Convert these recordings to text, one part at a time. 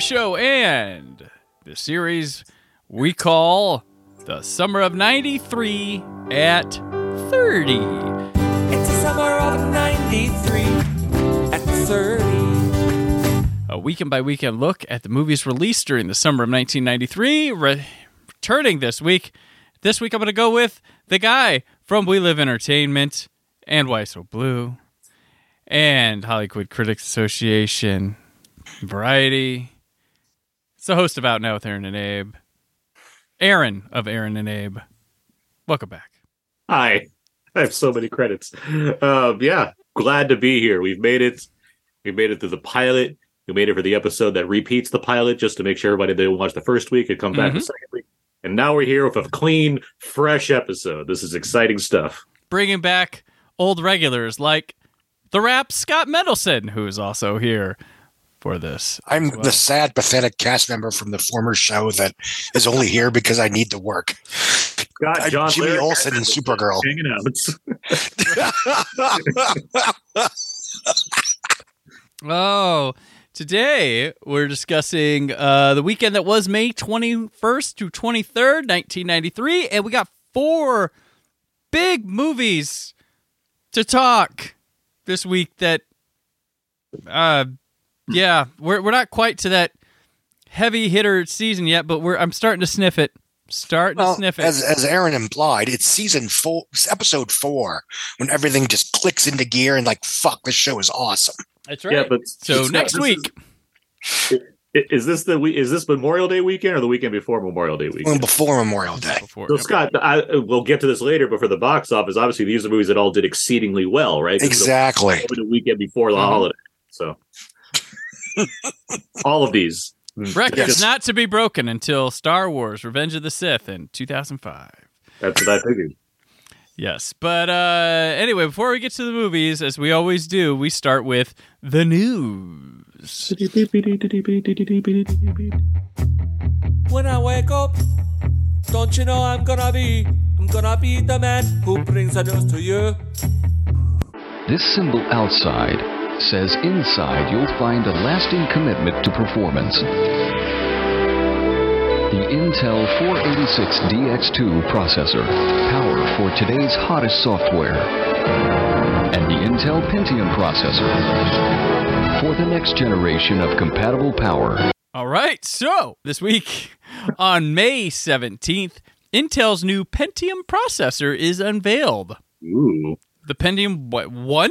Show and the series we call The Summer of 93 at 30. It's the summer of 93 at 30. A weekend by weekend look at the movies released during the summer of 1993. Re- returning this week. This week I'm going to go with the guy from We Live Entertainment and Why So Blu and Hollywood Critics Association, Variety. It's the host of Out Now with Aaron and Abe. Aaron of Aaron and Abe. Welcome back. Hi. I have so many credits. Um, yeah, glad to be here. We've made it. We made it through the pilot. We made it for the episode that repeats the pilot just to make sure everybody didn't watch the first week and come back the Mhm. second week. And now we're here with a clean, fresh episode. This is exciting stuff. Bringing back old regulars like the Wrap Scott Mendelson, who is also here for this. I'm well. the sad, pathetic cast member from the former show that is only here because I need to work. Got I'm John Jimmy Lehrer Olsen and Supergirl. hanging out. Oh, today we're discussing uh, the weekend that was May 21st to 23rd, 1993, and we got four big movies to talk this week that uh yeah, we're we're not quite to that heavy hitter season yet, but we're I'm starting to sniff it. Starting well, to sniff it. as as Aaron implied, it's season four, it's episode four, when everything just clicks into gear and like, fuck, this show is awesome. That's right. Yeah, but so next this week. is, is this the we- is this Memorial Day weekend or the weekend before Memorial Day weekend? before Memorial Day. Before, So Scott, I, we'll get to this later, but for the box office, obviously these are movies that all did exceedingly well, right? Exactly. the weekend before the Mhm. holiday. So all of these. Records Yes. not to be broken until Star Wars: Revenge of the Sith in 2005. That's what I figured. Yes, but uh, anyway, before we get to the movies, as we always do, we start with the news. When I wake up, don't you know I'm gonna be, I'm gonna be the man who brings the news to you. This symbol outside says inside you'll find a lasting commitment to performance. The Intel 486DX2 processor, power for today's hottest software. And the Intel Pentium processor, for the next generation of compatible power. All right, so this week on May 17th, Intel's new Pentium processor is unveiled. Ooh. The Pentium what one,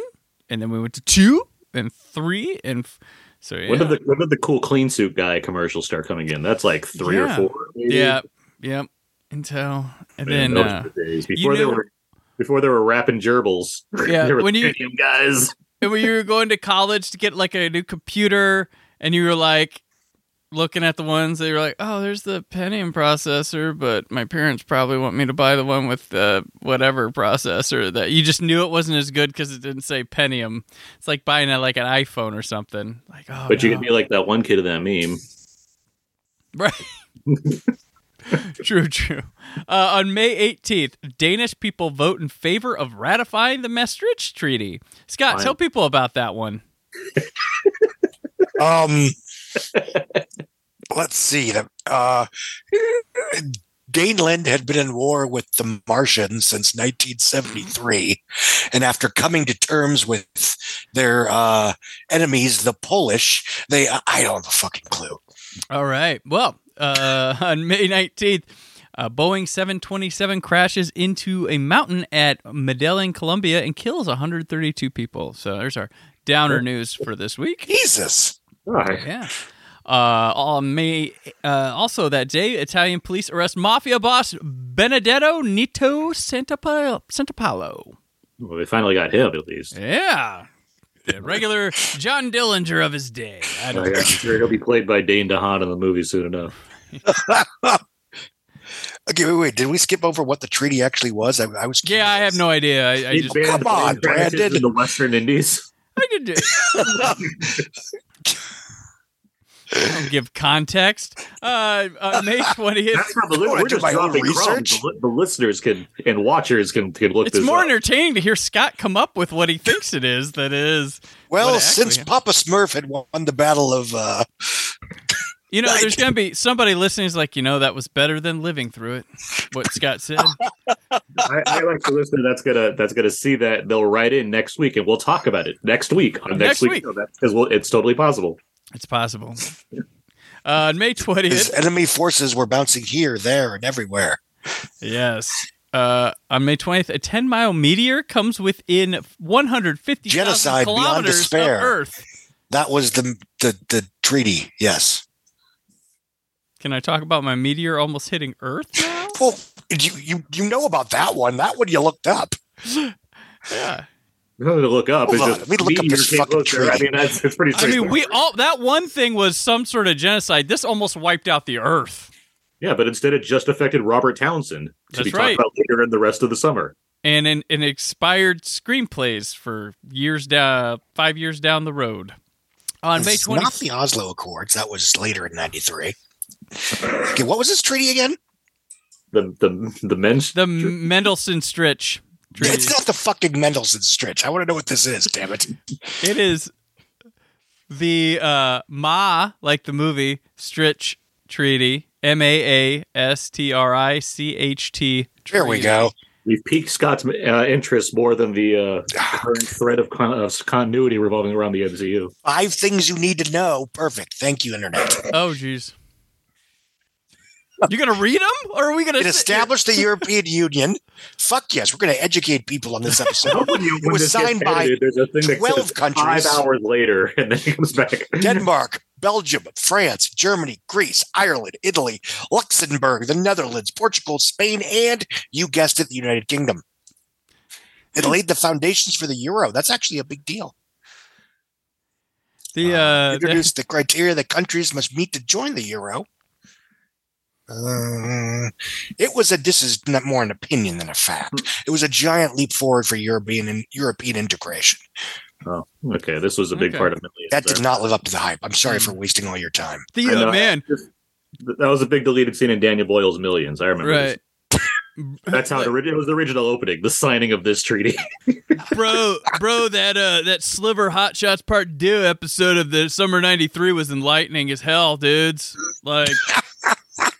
and then we went to two and three and f- so yeah. When did the when did the cool clean suit guy commercials start coming in? That's like three Yeah. or four. maybe? yeah, yep, Intel, and Man, then uh, the before they knew- were before they were rapping gerbils. Yeah, when you- guys. And when you were going to college to get like a new computer, and you were like looking at the ones they you're like, oh, there's the Pentium processor, but my parents probably want me to buy the one with the whatever processor that you just knew it wasn't as good because it didn't say Pentium. It's like buying a, like an iPhone or something. Like, oh, But you no. could be like that one kid in that meme. Right. true, true. Uh, on May 18th, Danish people vote in favor of ratifying the Maastricht Treaty. Scott, Fine. tell people about that one. Um, let's see. The, uh, Daneland had been in war with the Martians since 1973, and after coming to terms with their uh, enemies, the Polish, they I don't have a fucking clue. All right. Well, uh, on May 19th, uh, Boeing 727 crashes into a mountain at Medellin, Colombia, and kills 132 people. So there's our downer news for this week. Jesus. All right. Yeah. Uh, on May, uh, also that day, Italian police arrest mafia boss Benedetto Nito Santapa- Santapaola. Well, they finally got him at least. Yeah. The regular John Dillinger of his day. I don't I'm sure he'll be played by Dane DeHaan in the movie soon enough. Okay, wait, wait. Did we skip over what the treaty actually was? I, I was. Yeah, I have no idea. I, I just banned Come on, Brandon. in the Western Indies. I could do. I'll give context. Uh, uh, May twentieth. That's not the We're just my dropping research. The, the listeners can and watchers can can look It's this more up. entertaining to hear Scott come up with what he thinks it is. That is. Well, actually since is. Papa Smurf had won the battle of, uh, You know, there's going to be somebody listening is like, you know, that was better than living through it. What Scott said. I, I like the listener that's gonna that's gonna see that they'll write in next week and we'll talk about it next week on Next next, week. week. So that's because well, it's totally possible. It's possible. Uh, on May his 20th, enemy forces were bouncing here, there, and everywhere. yes. Uh, on May 20th, a 10 mile meteor comes within 150 Genocide beyond despair. Earth. That was the the the treaty. Yes. Can I talk about my meteor almost hitting Earth now? Well, you you you know about that one? That one you looked up. Yeah. Nothing to look up. Hold It's on, just let me look up this fucking closer. I mean, that's it's pretty. I mean, we all that one thing was some sort of genocide. This almost wiped out the Earth. yeah, but instead it just affected Robert Townsend to That's be right. talked about later in the rest of the summer. and an, an expired screenplays for years down, five years down the road. On May It's twenty, not the Oslo Accords. That was later in '93. Okay, what was this treaty again? The the the men's the Mendelssohn Stritch treaty. It's not the fucking Mendelssohn Stretch. I want to know what this is. Damn it! It is the uh, Ma, like the movie Stritch Treaty, M A A S T R I C H T. There we go. we've piqued Scott's uh, interest more than the uh, current thread of, con- of continuity revolving around the MCU. Five things you need to know. Perfect. Thank you, Internet. Oh, jeez. You gonna read them, or are we gonna It sit established the European Union. Fuck yes, we're going to educate people on this episode. When you- It was this gets signed by there's a thing that 12 says countries. five hours later, and then he comes back. Denmark, Belgium, France, Germany, Greece, Ireland, Italy, Luxembourg, the Netherlands, Portugal, Spain, and you guessed it, the United Kingdom. It laid the foundations for the euro. That's actually a big deal. The uh, the- Introduced the criteria that countries must meet to join the euro. Uh, it was a. This is not more an opinion than a fact. It was a giant leap forward for European and European integration. Oh, okay. This was a big Okay. part of Millions. That did not live up to the hype. I'm sorry for wasting all your time. the uh, man, That was a big deleted scene in Daniel Boyle's Millions. I remember. right. That's how it, ori- it was the original opening, the signing of this treaty. bro, bro. That uh, that Sliver Hot Shots Part Two episode of the summer '93 was enlightening as hell, dudes. Like,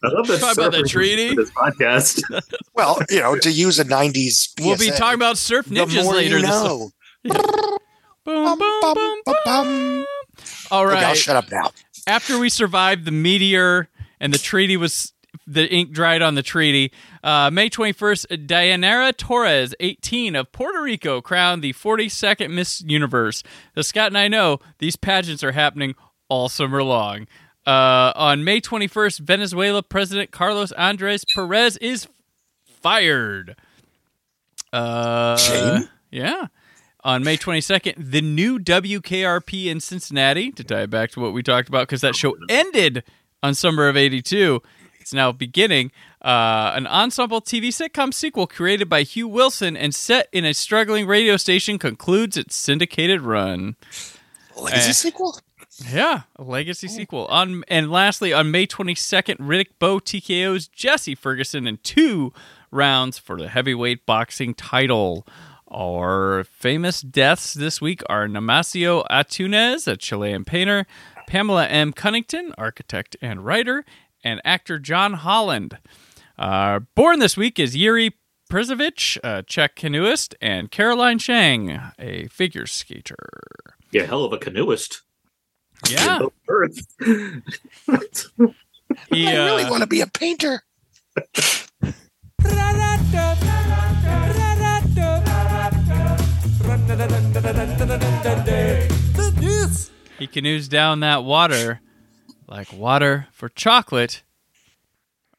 I love that. Talk about that surfers treaty. This podcast. Well, you know, to use a '90s, we'll be talking about surf the ninjas more later. you this know. Boom, boom, boom, boom. Bum. All Okay, I'll shut up now. after we survived the meteor and the treaty was the ink dried on the treaty uh, may 21st dayanara torres 18 of puerto rico crowned the 42nd miss universe the scott and i know these pageants are happening all summer long uh, on may 21st venezuela president carlos andres perez is fired uh, Shame. yeah on May 22nd, the new WKRP in Cincinnati, to tie it back to what we talked about, because that show ended on summer of 82. It's now beginning. Uh, an ensemble TV sitcom sequel created by Hugh Wilson and set in a struggling radio station concludes its syndicated run. Legacy Eh. sequel? Yeah, a legacy sequel. On and lastly, on May 22nd, Riddick Bowe TKO's Jesse Ferguson in two rounds for the heavyweight boxing title. Our famous deaths this week are Nemesio Antúnez, a Chilean painter, Pamela M. Cunnington, architect and writer, and actor John Holland. Uh, born this week is Yuri Przevich, a Czech canoeist, and Caroline Zhang, a figure skater. yeah, hell of a canoeist. Yeah, Earth. he, I really uh, want to be a painter. He canoes down that water like water for chocolate.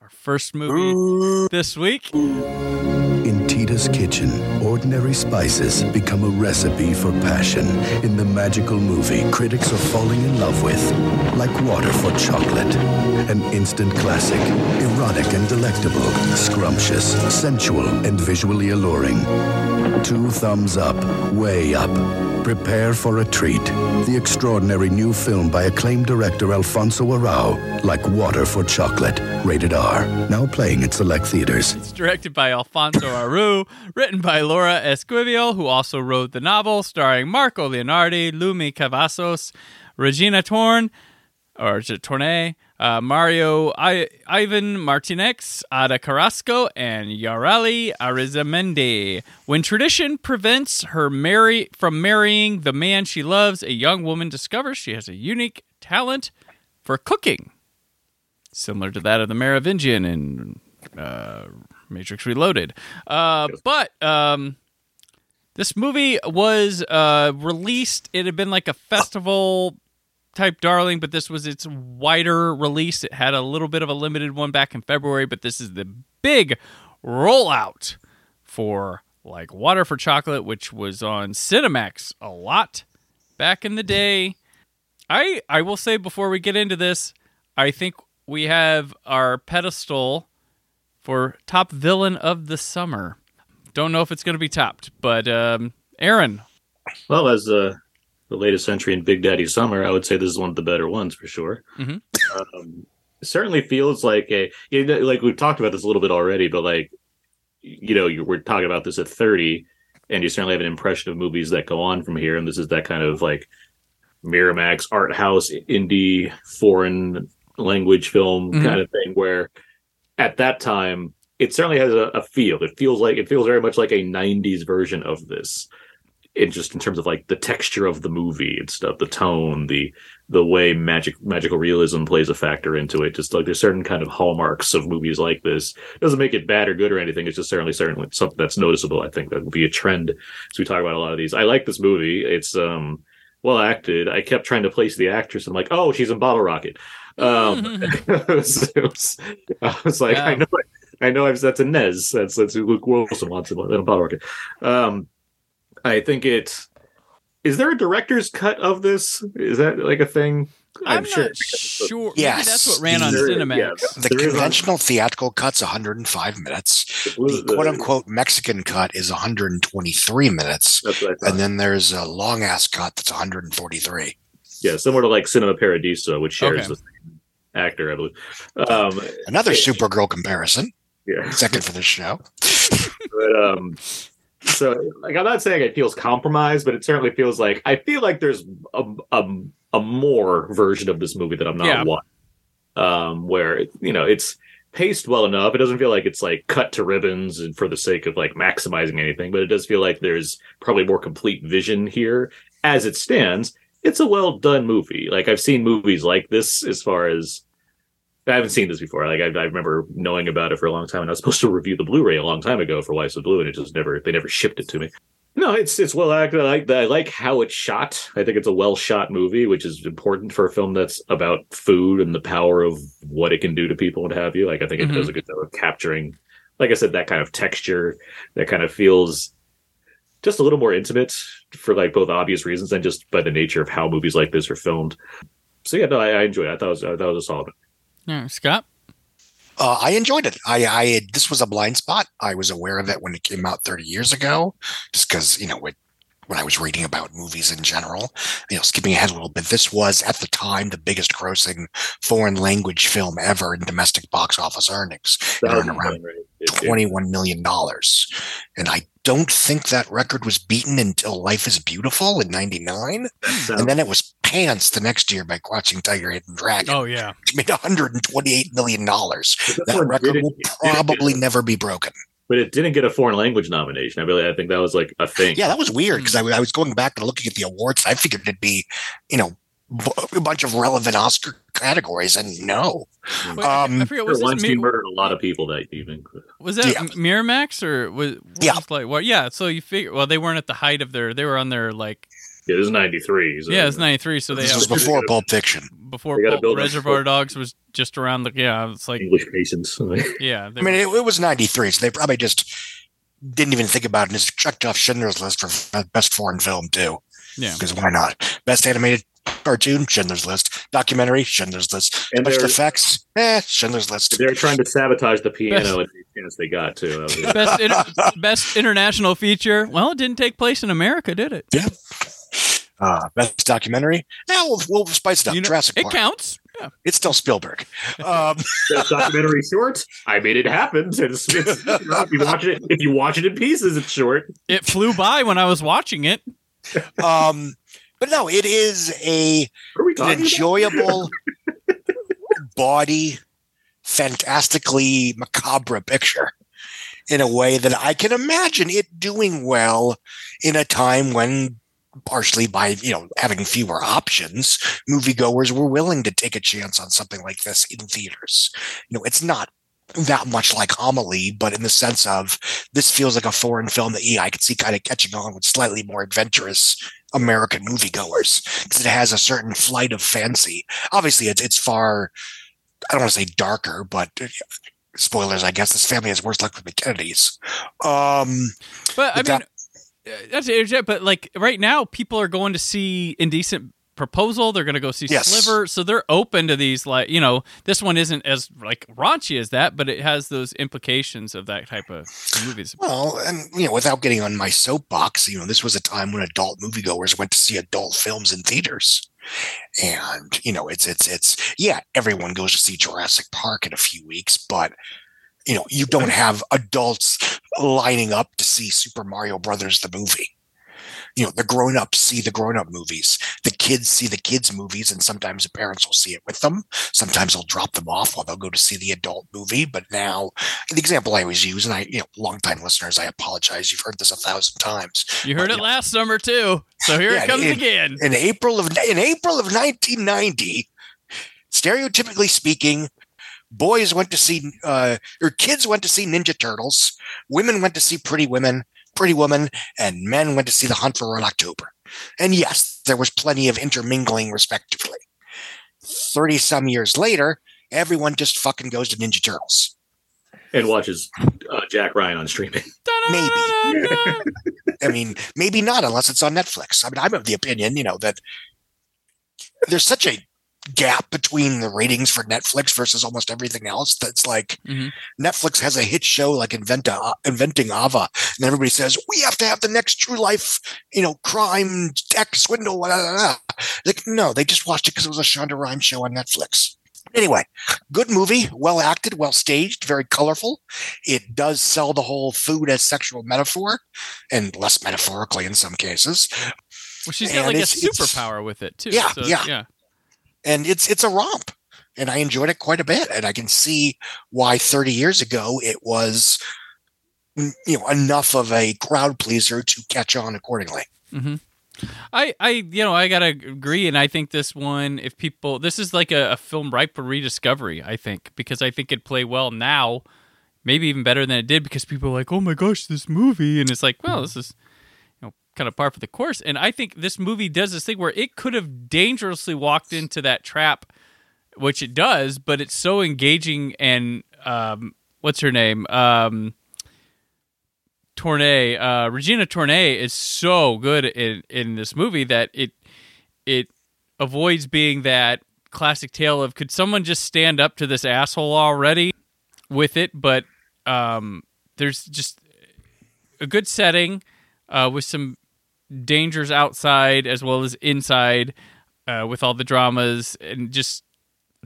Our first movie this week. Tita's kitchen, ordinary spices become a recipe for passion in the magical movie critics are falling in love with. Like water for chocolate. An instant classic. Erotic and delectable. Scrumptious, sensual, and visually alluring. Two thumbs up, way up. Prepare for a treat. The extraordinary new film by acclaimed director Alfonso Arau, Like Water for Chocolate. Rated R. Now playing at select theaters. It's directed by Alfonso Arau, written by Laura Esquivel, who also wrote the novel, starring Marco Leonardi, Lumi Cavazos, Regina Torn, or Torné, uh, Mario I- Ivan Martinez, Ada Carrasco, and Yareli Arizmendi. When tradition prevents her marry from marrying the man she loves, a young woman discovers she has a unique talent for cooking, similar to that of the Merovingian in uh, Matrix Reloaded. Uh, but um, this movie was uh, released. It had been like a festival type darling, but this was its wider release. It had a little bit of a limited one back in February, but this is the big rollout for like Water for Chocolate, which was on Cinemax a lot back in the day. I I will say before we get into this, I think we have our pedestal for top villain of the summer. Don't know if it's going to be topped, but um, Aaron, Well, as uh, the latest entry in Big Daddy Summer, I would say this is one of the better ones for sure. Mhm. Um, it certainly feels like a you know, like we've talked about this a little bit already, but like you know, you, we're talking about this at thirty, and you certainly have an impression of movies that go on from here, and this is that kind of like Miramax art house indie foreign language film Mhm. kind of thing where at that time it certainly has a, a feel it feels like it feels very much like a 90s version of this it just in terms of like the texture of the movie and stuff the tone the the way magic magical realism plays a factor into it. Just like there's certain kind of hallmarks of movies like this. Doesn't make it bad or good or anything. It's just certainly certainly something that's noticeable i think that will be a trend. As we talk about a lot of these. I like this movie. It's um well acted. I kept trying to place the actress. I'm like oh she's in bottle rocket. Um it was, it was- i was like i know i know I've, that's Inez. That's that's who luke wilson wants in in bottle rocket. Um i think it is Is there a director's cut of this is that like a thing I'm, not sure. Maybe Yes. that's what ran on There- Cinemax. yeah, The There is a- conventional theatrical cut's 105 minutes. The quote unquote Mexican cut is 123 minutes. that's what I. And then there's a long ass cut that's 143. yeah similar to like cinema paradiso which shares Okay. the same actor i believe um Another Yeah. Supergirl comparison. yeah Second for this show. but um so like i'm not saying it feels compromised but it certainly feels like i feel like there's a a, a more version of this movie that i'm not Yeah. watching um where you know it's paced well enough. It doesn't feel like it's like cut to ribbons and for the sake of like maximizing anything but it does feel like there's probably more complete vision here. As it stands it's a well done movie. Like i've seen movies like this as far as I haven't seen this before. Like I, I remember knowing about it for a long time, and I was supposed to review the Blu-ray a long time ago for Why So Blu, and it just never they never shipped it to me. No, it's it's well acted. I like I like how it's shot. I think it's a well shot movie, which is important for a film that's about food and the power of what it can do to people and have you. Like I think it Mhm. does a good job of capturing, like I said, that kind of texture that kind of feels just a little more intimate for like both obvious reasons and just by the nature of how movies like this are filmed. So yeah, no, I, I enjoyed it. I thought it was, I thought it was a solid. Yeah, Scott. Uh, I enjoyed it. I, I this was a blind spot. I was aware of it when it came out 30 years ago, just because you know it, when I was reading about movies in general. You know, skipping ahead a little bit, this was at the time the biggest grossing foreign language film ever in domestic box office earnings. It earned around Right. It- it- $21 million. And I don't think that record was beaten until Life is Beautiful in 99. sounds- And then it was pants the next year by Crouching Tiger, Hidden Dragon. Oh yeah. It made $128 million. That record will probably get- never be broken. but it didn't get a foreign language nomination. I really, I think that was like a thing. Yeah, that was weird because I, I was going back and looking at the awards. I figured it'd be, you know, b- a bunch of relevant Oscar categories, and no. Wait, I- Um, I forget. Was this Weinstein Mi- murdered a lot of people that evening. was that Yeah. Miramax or was, what Yeah. like? Well, yeah. So you figure. Well, they weren't at the height of their. They were on their like Yeah, It was ninety three. So Yeah, it's ninety three. So they This have was before Pulp Fiction. before Pulp- Reservoir Dogs was just around the yeah. It's like English patience. yeah. I mean, were- it, it was 93, so they probably just didn't even think about it and just checked off Schindler's List for best foreign film, too. yeah. Because why not? Best animated cartoon, Schindler's List. Documentary, Schindler's List. And Special they're- effects, eh, Schindler's List. They're trying to sabotage the Best- piano at the chance they got to. Best inter- best international feature. Well, it didn't take place in America, did it? Yeah. Uh, best documentary, yeah, we'll, we'll spice it up. You know, Jurassic it Park. counts. Yeah. It's still Spielberg. Um, Best documentary short. I made it happen. It's, it's, you know, if you watch it, if you watch it in pieces, it's short. It flew by when I was watching it. um, but no, it is a What are we an enjoyable, body, fantastically macabre picture in a way that I can imagine it doing well in a time when partially by you know having fewer options moviegoers were willing to take a chance on something like this in theaters. You know it's not that much like homily but in the sense of this feels like a foreign film that yeah i could see kind of catching on with slightly more adventurous american moviegoers because it has a certain flight of fancy obviously it's it's far i don't want to say darker but uh, spoilers i guess this family has worse luck with the kennedys um But I mean, uh, that's it. But like right now, people are going to see Indecent Proposal. They're going to go see Yes. Sliver. So they're open to these. Like you know, this one isn't as like raunchy as that, but it has those implications of that type of movies. Well, and you know, without getting on my soapbox, you know, this was a time when adult moviegoers went to see adult films in theaters. And, you know, it's it's it's yeah, everyone goes to see Jurassic Park in a few weeks, but you know, you don't have adults lining up to see Super Mario Brothers the movie. You know, the grown-ups see the grown-up movies. The kids see the kids movies, and sometimes the parents will see it with them. Sometimes they'll drop them off while they'll go to see the adult movie. But now the example I always use, and I, you know, longtime listeners, I apologize. You've heard this a thousand times. You heard But, it you know, last summer too. So here Yeah, it comes it- again. in April of in April of 1990, stereotypically speaking, boys went to see uh, or kids went to see Ninja Turtles, women went to see Pretty Women, Pretty Woman, and men went to see The Hunt for Red October. And yes, there was plenty of intermingling, respectively. Thirty some years later, everyone just fucking goes to Ninja Turtles. and watches uh, Jack Ryan on streaming. Da-da-da-da. I mean, maybe not unless it's on Netflix. I mean, I'm of the opinion, you know, that there's such a gap between the ratings for Netflix versus almost everything else that's like Mhm. Netflix has a hit show like Inventa, Inventing Anna, and everybody says we have to have the next true life, you know, crime, tech, swindle, blah, blah, blah. Like, no, they just watched it because it was a Shonda Rhimes show on Netflix. Anyway, good movie, well acted, well staged, very colorful. It does sell the whole food as sexual metaphor, and less metaphorically in some cases. Well, she's got And like a superpower with it too. Yeah, So, yeah. yeah. And it's it's a romp and i enjoyed it quite a bit and i can see why 30 years ago it was you know enough of a crowd pleaser to catch on accordingly mm-hmm. I, I, you know, I gotta agree, and I think this one, if people, this is like a, a film ripe for rediscovery. I think because I think it'd play well now, maybe even better than it did because people are like, oh my gosh, this movie, and it's like, well, this is, kind of par for the course. And I think this movie does this thing where it could have dangerously walked into that trap, which it does, but it's so engaging and, um, what's her name, um. Torné, uh, Regina Torné is so good in in this movie that it it avoids being that classic tale of could someone just stand up to this asshole already with it, but um, there's just a good setting uh, with some dangers outside as well as inside uh, with all the dramas and just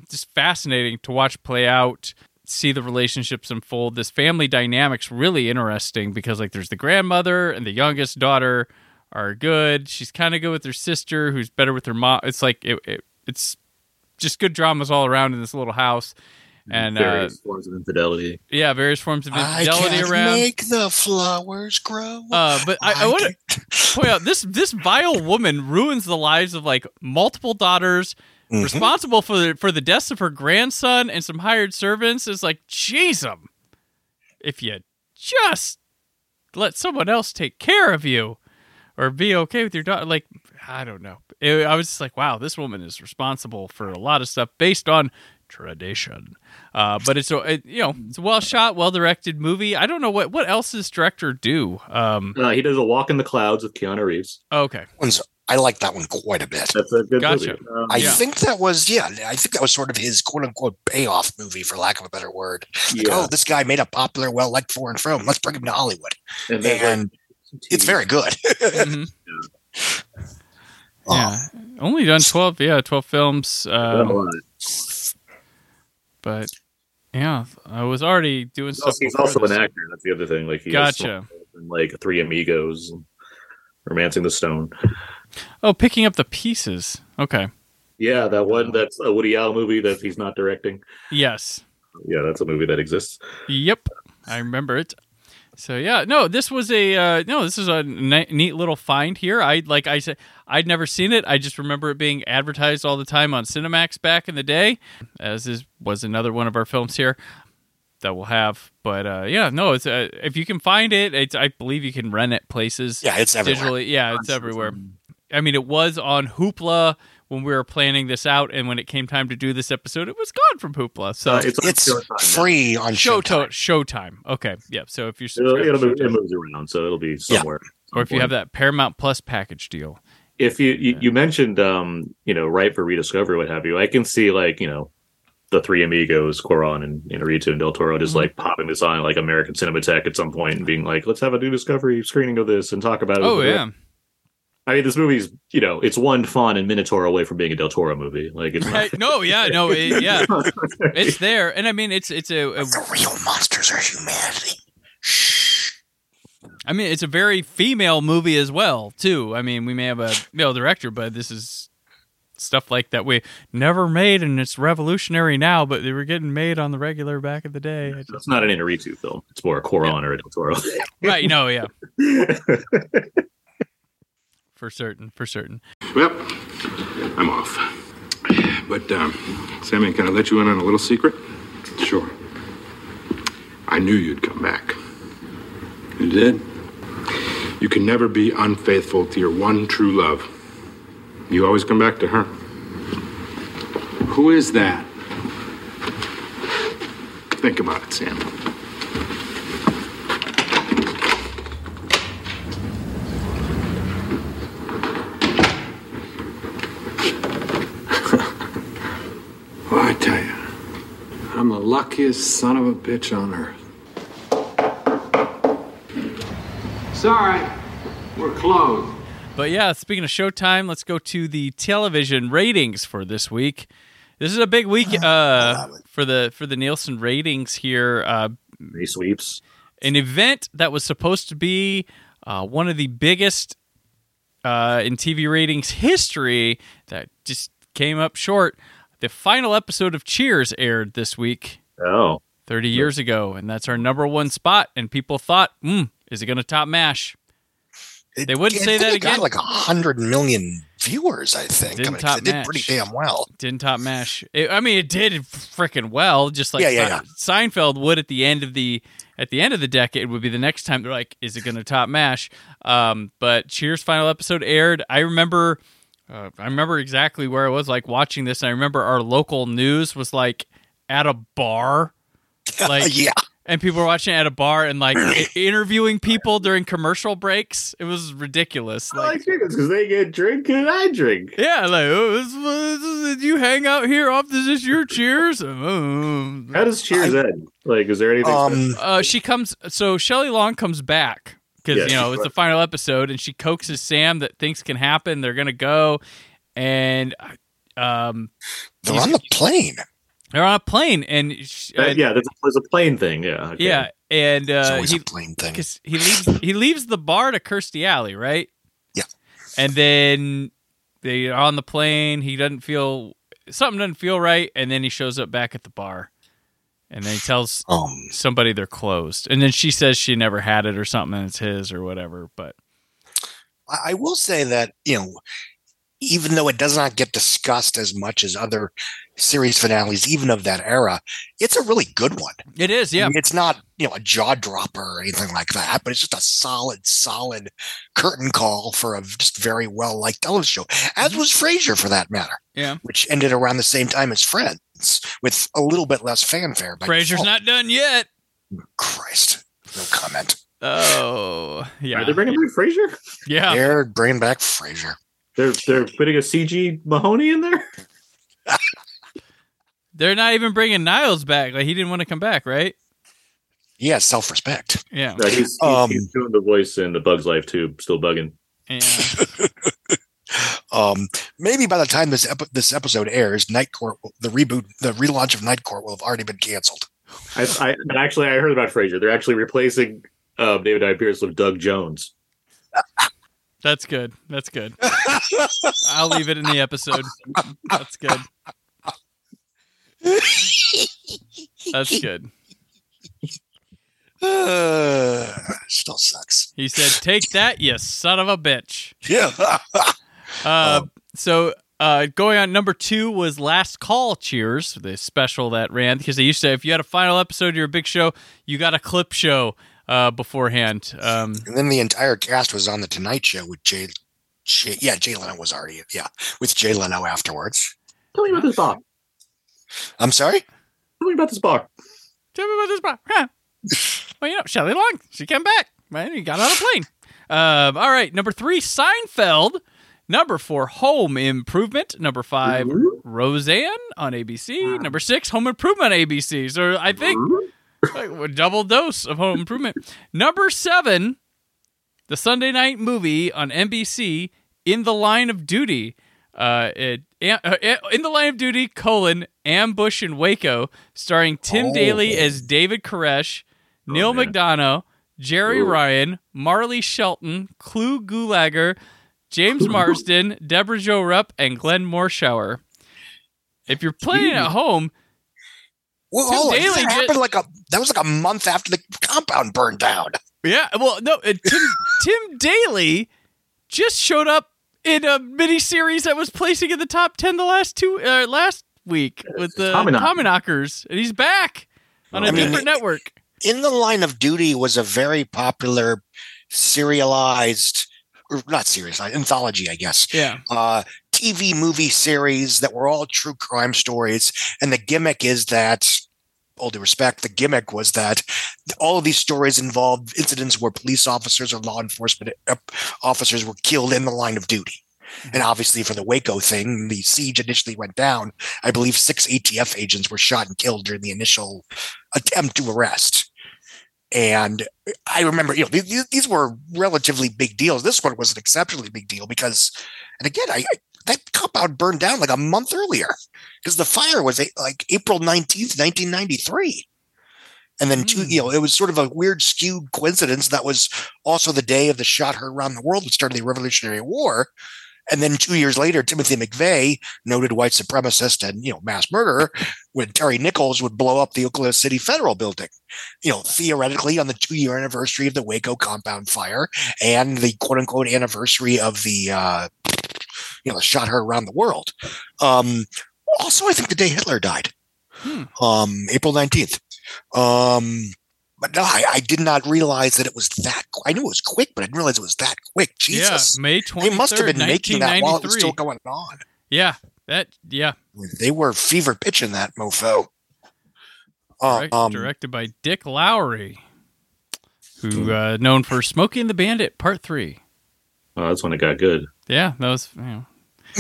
just fascinating to watch play out see the relationships unfold. This family dynamic's really interesting because like there's the grandmother and the youngest daughter are good. She's kind of good with her sister who's better with her mom it's like it, it, it's just good dramas all around in this little house and uh, Various forms of infidelity. yeah various forms of i infidelity can't around make the flowers grow uh, but I, I want to can't- point out this this vile woman ruins the lives of like multiple daughters Mhm. responsible for the for the deaths of her grandson and some hired servants is like jeez 'em. if you just let someone else take care of you or be okay with your daughter like I don't know. It- I was just like, wow, this woman is responsible for a lot of stuff based on tradition. Uh, but it's a it, you know it's a well shot, well directed movie. I don't know what what else does director do. Um, Uh, he does a walk in the clouds with Keanu Reeves. okay, I like that one quite a bit. That's a good Gotcha. movie. Um, I Yeah. think that was yeah. I think that was sort of his quote unquote payoff movie, for lack of a better word. Like, yeah. oh, this guy made a popular, well liked foreign film. Let's bring him to Hollywood, and then, like, and it's very good. Mhm. Oh, yeah, only done twelve, yeah, twelve films. Um, lot. But yeah, I was already doing He's stuff. he's also an actor. That's the other thing. Like he Gotcha. like Three Amigos, Romancing the Stone. Oh, picking up the pieces. Okay. Yeah, that one. That's a Woody Allen movie that he's not directing. Yes. Yeah, that's a movie that exists. Yep, I remember it. So yeah, no, this was a uh, no, this is a ni- neat little find here. I like I said, I'd never seen it. I just remember it being advertised all the time on Cinemax back in the day, as is was another one of our films here that we'll have. But uh, yeah, no, it's uh, if you can find it, it's, I believe you can rent it places. yeah, it's everywhere. digitally. Yeah, it's everywhere. I mean, it was on Hoopla when we were planning this out, and when it came time to do this episode, it was gone from Hoopla. So Uh, it's It's Showtime now. free on Showtime. Showtime. Showtime. Okay. Yeah. So if you're It'll, it'll to move, it moves around, so it'll be Yeah. somewhere. or if you have that Paramount Plus package deal. if you you, you mentioned um you know right for rediscovery what have you i can see like you know the three amigos Cuarón and you know Rita and del toro Mm-hmm. just like popping this on like american cinematheque at some point and being like let's have a new discovery screening of this and talk about it Oh yeah. I mean this movie's you know it's one fun and minotaur away from being a del toro movie like it's Right. no. Yeah. No. It, yeah. It's there, and I mean, it's it's a, a. The real monsters are humanity. Shh. I mean, it's a very female movie as well, too. I mean, we may have a male director, but this is stuff like that we never made, and it's revolutionary now. But they were getting made on the regular back in the day. I it's not an Inarritu film it's more a Cuarón or a del toro right? No. Yeah. For certain. For certain. Well, I'm off. But, um, Sammy, can I let you in on a little secret? Sure. I knew you'd come back. You did? You can never be unfaithful to your one true love. You always come back to her. Who is that? Think about it, Sam. Well, I tell you, I'm the luckiest son of a bitch on earth. Sorry, we're closed. But yeah, speaking of Showtime, let's go to the television ratings for this week. This is a big week uh, for the for the Nielsen ratings here. Uh, he sweeps an event that was supposed to be uh, one of the biggest uh, in TV ratings history that just came up short. The final episode of Cheers aired this week, oh 30 years ago, and that's our number one spot. And people thought, hmm, is it going to top MASH? It- They wouldn't I say think that it got again. like a hundred million viewers. I think. Didn't I mean, 'cause top it did pretty damn well. Didn't top MASH. It, I mean, it did freaking well, just like Yeah, yeah, Se- Seinfeld would at the end of the at the end of the decade would be the next time they're like, is it going to top MASH? Um, but Cheers final episode aired. I remember, uh, I remember exactly where I was like watching this. And I remember our local news was like at a bar, like yeah. and people were watching it at a bar and like interviewing people during commercial breaks. It was ridiculous. I Like, like chickens because they get drink and i drink yeah, like, oh, this, this, this, you hang out here often? Is this your cheers? How does cheers end like is there anything Um, uh, she comes, so Shelley Long comes back because, Yeah, you know, she's it's the final episode and she coaxes Sam that things can happen. They're going to go and um, They're on the plane. they're on a plane and, sh- Uh, and- yeah there's, there's a plane thing yeah okay. yeah. And uh, he, a plane thing. he leaves he leaves the bar to Kirstie Alley, right? Yeah. And then they are on the plane. He doesn't feel something doesn't feel right, and then he shows up back at the bar, and then he tells Um, somebody they're closed, and then she says she never had it or something, and it's his or whatever. But I will say that you know even though it does not get discussed as much as other series finales, even of that era, it's a really good one. It is, yeah. I mean, it's not, you know, a jaw dropper or anything like that, but it's just a solid, solid curtain call for a just very well liked television show, as was Frasier for that matter, Yeah. which ended around the same time as Friends with a little bit less fanfare. by Frasier's default. not done yet. Christ. No comment. Oh, yeah. Are they bringing back Frasier? yeah. They're bringing back Frasier. They're they're putting a CG Mahoney in there. They're not even bringing Niles back. Like he didn't want to come back, right? He has self respect. Yeah. No, he's, he's, Um, he's doing the voice in the Bug's Life too. Still bugging. Yeah. Um, maybe by the time this epi- this episode airs, Night Court, will- the reboot, the relaunch of Night Court will have already been canceled. I, I and actually I heard about Frasier. They're actually replacing uh, David Hyde Pierce with Doug Jones. That's good. That's good. I'll leave it in the episode. That's good. That's good. Uh, still sucks. He said, "Take that, you son of a bitch." Yeah. Uh, so uh, going on number two was Last Call Cheers, the special that ran because they used to. If you had a final episode of your big show, you got a clip show uh, beforehand. Um, and then the entire cast was on the Tonight Show with Jay. Jay yeah, Jay Leno was already yeah with Jay Leno afterwards. Tell me about this bar. I'm sorry. Tell me about this bar. Tell me about this bar. Huh. well, you know, Shelley Long, she came back. Man, he got on a plane. Um, all right, number three, Seinfeld. Number four, Home Improvement. Number 5 Roseanne on ABC. Number six, Home Improvement on ABC. So I think like, a double dose of Home Improvement. Number seven, the Sunday night movie on NBC, In the Line of Duty. Uh, it, uh, in the Line of Duty, colon, Ambush in Waco, starring Tim Oh. Daly as David Koresh, Neil man. McDonough, Jerry Ooh. Ryan, Marley Shelton, Clu Gulager, James Marsden, Debra Jo Rupp, and Glenn Morshower. If you're playing at home, Well, Tim hold Daly that ju- happened like a that was like a month after the compound burned down. Yeah, well, no, uh, Tim Tim Daly just showed up in a miniseries that was placing in the top ten the last two uh, last week with the Tommyknockers. Tommyknockers, and he's back on a I mean, different network. In the Line of Duty was a very popular serialized, or not serialized, anthology, I guess. Yeah, uh, TV movie series that were all true crime stories. And the gimmick is that, all due respect, the gimmick was that all of these stories involved incidents where police officers or law enforcement uh, officers were killed in the line of duty. And obviously, for the Waco thing, the siege initially went down. I believe six ATF agents were shot and killed during the initial attempt to arrest. And I remember, you know, these, these were relatively big deals. This one was an exceptionally big deal because, and again, I, I that compound burned down like a month earlier because the fire was a, like April 19th, 1993. And then, two, hmm. you know, it was sort of a weird skewed coincidence. That was also the day of the shot heard around the world that started the Revolutionary War. And then two years later, Timothy McVeigh, noted white supremacist and, you know, mass murderer, when Terry Nichols would blow up the Oklahoma City Federal Building, you know, theoretically on the two year anniversary of the Waco compound fire and the quote unquote anniversary of the, uh, you know, shot her around the world. Um, also, I think the day Hitler died, Hmm. um, April 19th. Um, but no, I, I did not realize that it was that. qu- I knew it was quick, but I didn't realize it was that quick. Jesus, yeah, May they twenty must have been making that while ninety it was still going on. Yeah, that yeah, They were fever pitching that mofo. Uh, direct- um, directed by Dick Lowry, who uh, known for Smokey and the Bandit Part Three. Oh, that's when it got good. Yeah, that was you know,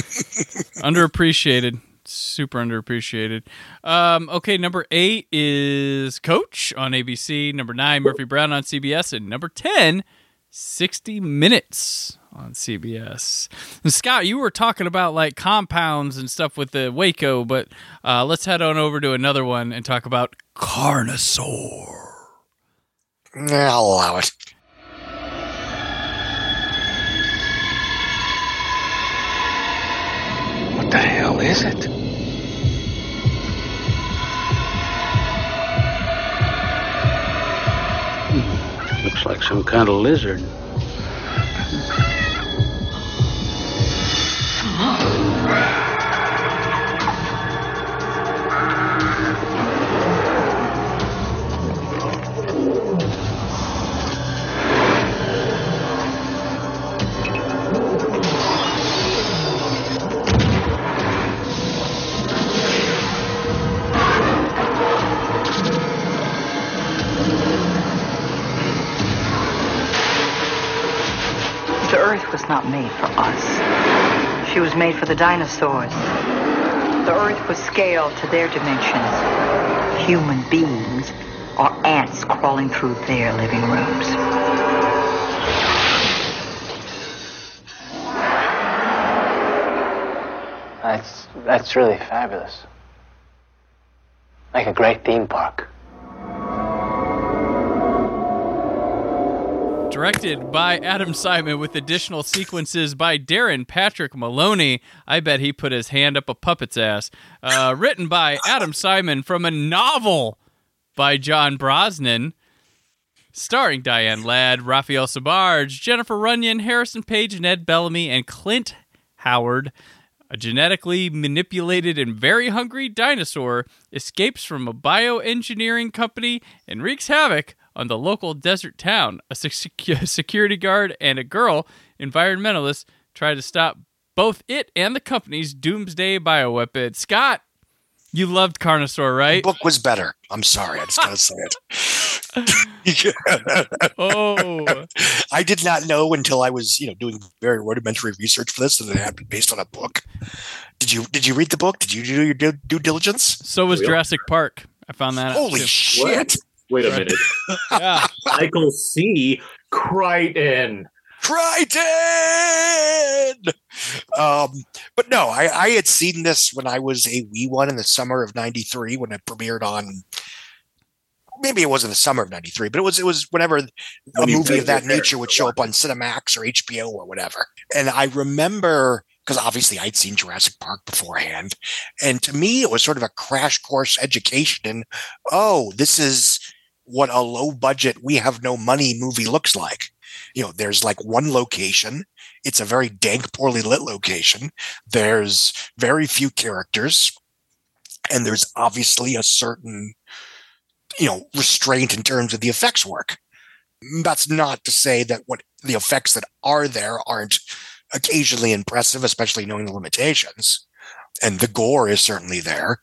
underappreciated, super underappreciated. Um, okay, number eight is Coach on ABC. Number nine, Murphy Brown on CBS, and number 10, 60 Minutes on CBS. And Scott, you were talking about like compounds and stuff with the Waco, but uh, let's head on over to another one and talk about Carnosaur. I'll allow it. What the hell is it? Looks like some kind of lizard. Made for the dinosaurs. The Earth was scaled to their dimensions. Human beings are ants crawling through their living rooms. That's that's really fabulous. Like a great theme park. Directed by Adam Simon with additional sequences by Darren Patrick Maloney. I bet he put his hand up a puppet's ass. Uh, written by Adam Simon from a novel by John Brosnan. Starring Diane Ladd, Raphael Sbarge, Jennifer Runyon, Harrison Page, Ned Bellamy, and Clint Howard. A genetically manipulated and very hungry dinosaur escapes from a bioengineering company and wreaks havoc on the local desert town. A security guard and a girl environmentalist try to stop both it and the company's doomsday bioweapon. Scott, you loved Carnosaur, right? The book was better. I'm sorry. I just gotta say it. oh, I did not know until I was, you know, doing very rudimentary research for this that it had been based on a book. Did you did you read the book? Did you do your due, due diligence? So was Yeah. Jurassic Park. I found that out. Holy too. shit! Wait a minute. Yeah. Michael C. Crichton. Crichton. Um, but no, I, I had seen this when I was a wee one in the summer of '93 when it premiered on. Maybe it wasn't the summer of '93, but it was it was whenever a When movie of that nature would show up on Cinemax or HBO or whatever. And I remember because obviously I'd seen Jurassic Park beforehand, and to me it was sort of a crash course education in oh, this is what a low budget, we have no money movie looks like. You know, there's like one location. It's a very dank, poorly lit location. There's very few characters. And there's obviously a certain, you know, restraint in terms of the effects work. That's not to say that what the effects that are there aren't occasionally impressive, especially knowing the limitations. And the gore is certainly there.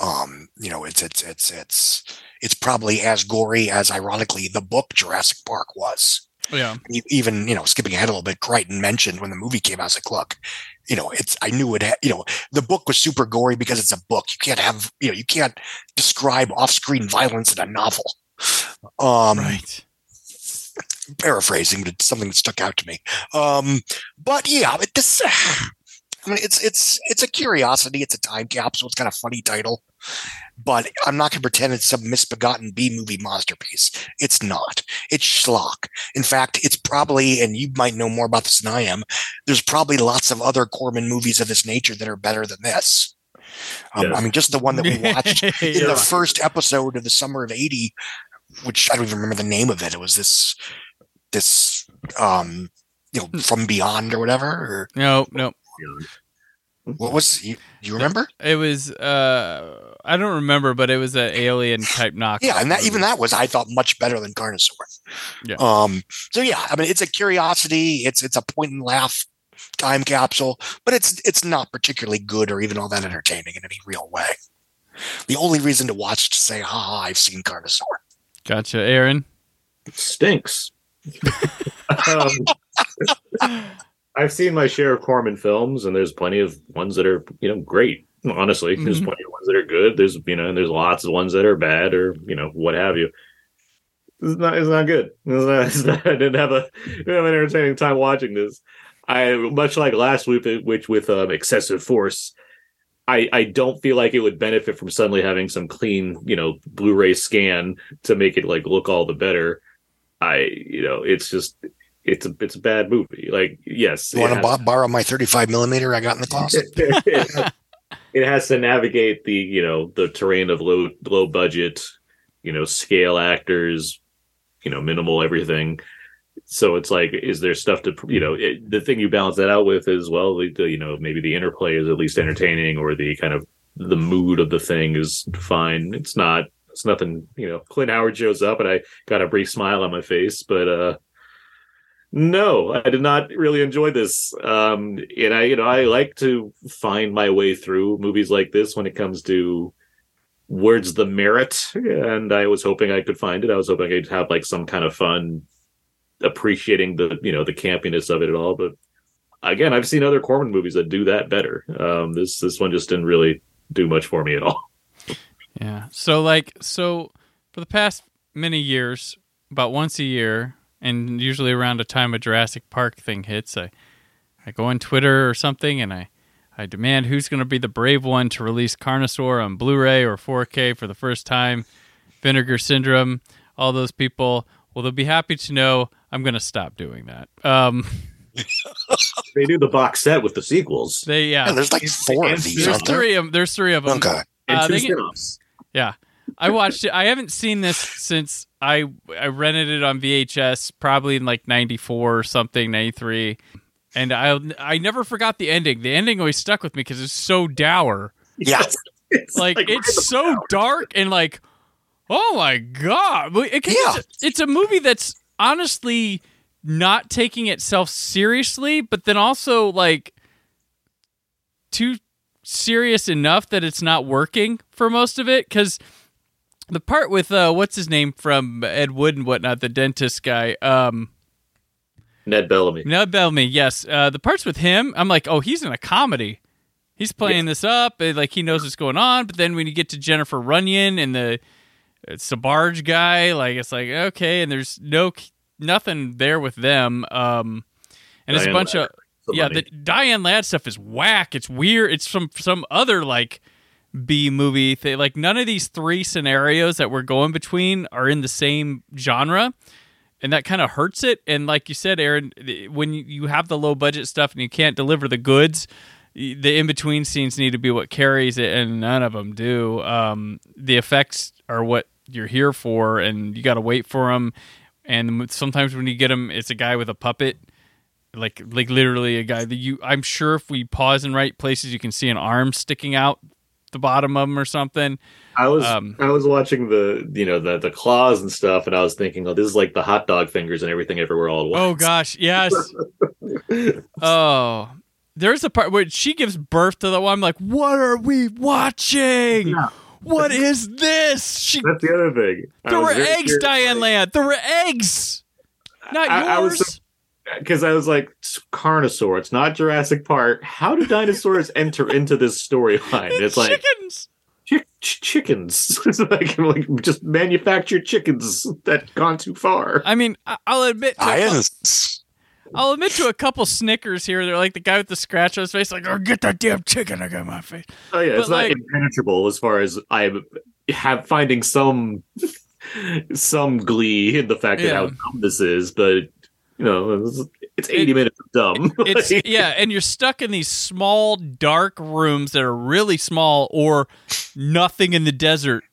Um, you know, it's it's it's it's it's probably as gory as ironically the book Jurassic Park was. Yeah. Even you know, skipping ahead a little bit, Crichton mentioned when the movie came out, I was like, look, you know, it's I knew it. Ha- you know, the book was super gory because it's a book. You can't have you know, you can't describe off-screen violence in a novel. Um, Right. paraphrasing, but it's something that stuck out to me. Um, but yeah, this, I mean, it's it's it's a curiosity. It's a time capsule. It's kind of funny title, but I'm not going to pretend it's some misbegotten B movie masterpiece. It's not. It's schlock. In fact, it's probably, and you might know more about this than I am. There's probably lots of other Corman movies of this nature that are better than this. Um, Yes. I mean, just the one that we watched in Yeah. the first episode of the summer of 80 which i don't even remember the name of it it was this this um you know from beyond or whatever or No, no. What was you, you remember It was uh I don't remember, but it was an alien type knock. yeah and that even that was i thought much better than carnosaur Yeah. um so yeah i mean it's a curiosity it's it's a point and laugh time capsule but it's it's not particularly good or even all that entertaining in any real way the only reason to watch to say ha ha i've seen carnosaur Gotcha, Aaron. stinks. um, I've seen my share of Corman films, and there's plenty of ones that are, you know, great. Honestly, there's Mhm. plenty of ones that are good. There's, you know, and there's lots of ones that are bad, or you know, what have you. It's not. It's not good. It's not, it's not- I didn't have a didn't have an entertaining time watching this. I much like last week, which with um, excessive force. I, I don't feel like it would benefit from suddenly having some clean, you know, Blu-ray scan to make it like look all the better. I, you know, it's just it's a it's a bad movie. Like, yes, you want to borrow my 35 millimeter i got in the closet it, has, it has to navigate the you know the terrain of low low budget, you know, scale actors, you know, minimal everything. So it's like, is there stuff to you know? It, the thing you balance that out with is well, the, the, you know, maybe the interplay is at least entertaining, or the kind of the mood of the thing is fine. It's not. It's nothing. You know, Clint Howard shows up, and I got a brief smile on my face, but uh no, I did not really enjoy this. Um, and I, you know, I like to find my way through movies like this when it comes to words the merit. And I was hoping I could find it. I was hoping I'd have like some kind of fun appreciating the you know the campiness of it at all. But again, I've seen other Corman movies that do that better. Um, this this one just didn't really do much for me at all. Yeah. So like so for the past many years, about once a year, and usually around a time a Jurassic Park thing hits, I I go on Twitter or something and I I demand who's going to be the brave one to release Carnosaur on Blu-ray or 4K for the first time. Vinegar Syndrome, all those people. Well, they'll be happy to know I'm going to stop doing that. Um, they do the box set with the sequels. They yeah. Yeah, there's like four of these, There's aren't there? three of there's three of them. Okay. And Uh, two they spin-offs. Yeah. I watched it. I haven't seen this since I I rented it on VHS probably in like 94 or something, 93. And I I never forgot the ending. The ending always stuck with me cuz it's so dour. Yeah. It's Like, right in it's the so dark and like oh my god. It- Yeah. It's, it's a movie that's honestly not taking itself seriously, but then also like too serious enough that it's not working for most of it because the part with uh what's his name from ed wood and whatnot the dentist guy um Ned Bellamy. ned bellamy yes uh the parts with him i'm like oh he's in a comedy he's playing this up like he knows what's going on but then when you get to jennifer runyon and the it's the barge guy like it's like okay and there's no nothing there with them um and it's a bunch Ladd, of yeah, the Diane Ladd stuff is whack. It's weird. It's from some other like B movie thing. Like none of these three scenarios that we're going between are in the same genre, and that kind of hurts it. And like you said, Aaron, when you have the low budget stuff and you can't deliver the goods, the in between scenes need to be what carries it, and none of them do. Um, the effects are what you're here for, and you got to wait for them. And sometimes when you get them, it's a guy with a puppet like like literally a guy that you I'm sure if we pause in right places you can see an arm sticking out the bottom of them or something. I was Um, I was watching the you know the the claws and stuff, and I was thinking, oh, this is like the hot dog fingers and everything everywhere all at once. Oh gosh, yes. oh. There's a part where she gives birth to the one. I'm like, what are we watching? What is this? She That's the other thing. I there were eggs, Diane like- Land. There were eggs. Not I- I yours. was because I was like it's Carnosaur. It's not Jurassic Park. How do dinosaurs enter into this storyline? It's like chickens. chi- ch- chickens. it's like, like just manufactured chickens that gone too far. I mean, I- I'll admit to a couple- Lions. I'll admit to a couple snickers here. They're like the guy with the scratch on his face, like, oh, get that damn chicken I got my face. Oh yeah, But, it's not impenetrable as far as I have finding some some glee in the fact that how dumb this is, but you know, it's, it's eighty It- minutes of dumb. It's yeah, and you're stuck in these small, dark rooms that are really small or nothing in the desert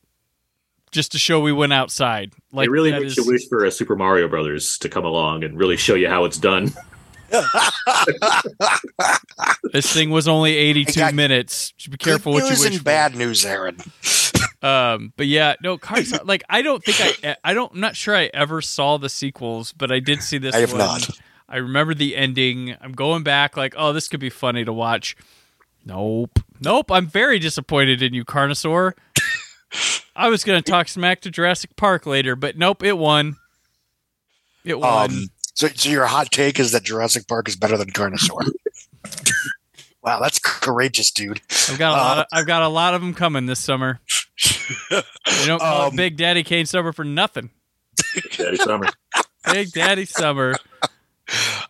just to show we went outside. Like it really makes is- you wish for a Super Mario Brothers to come along and really show you how it's done. this thing was only 82 got- minutes. Be careful what you news wish and for. bad news, Aaron. Um, but yeah, no, Cars. like I don't think I, I don't, I'm not sure I ever saw the sequels, but I did see this. I have one. not. I remember the ending. I'm going back, like, oh, this could be funny to watch. Nope, nope. I'm very disappointed in you, Carnosaur. I was gonna talk smack to Jurassic Park later, but nope, it won. It won. Um, so, so your hot take is that Jurassic Park is better than Carnosaur. wow, that's courageous, dude. I've got a lot. uh, Of, I've got a lot of them coming this summer. They don't call Um, it Big Daddy Kane Summer for nothing. Big Daddy Summer. Big Daddy Summer.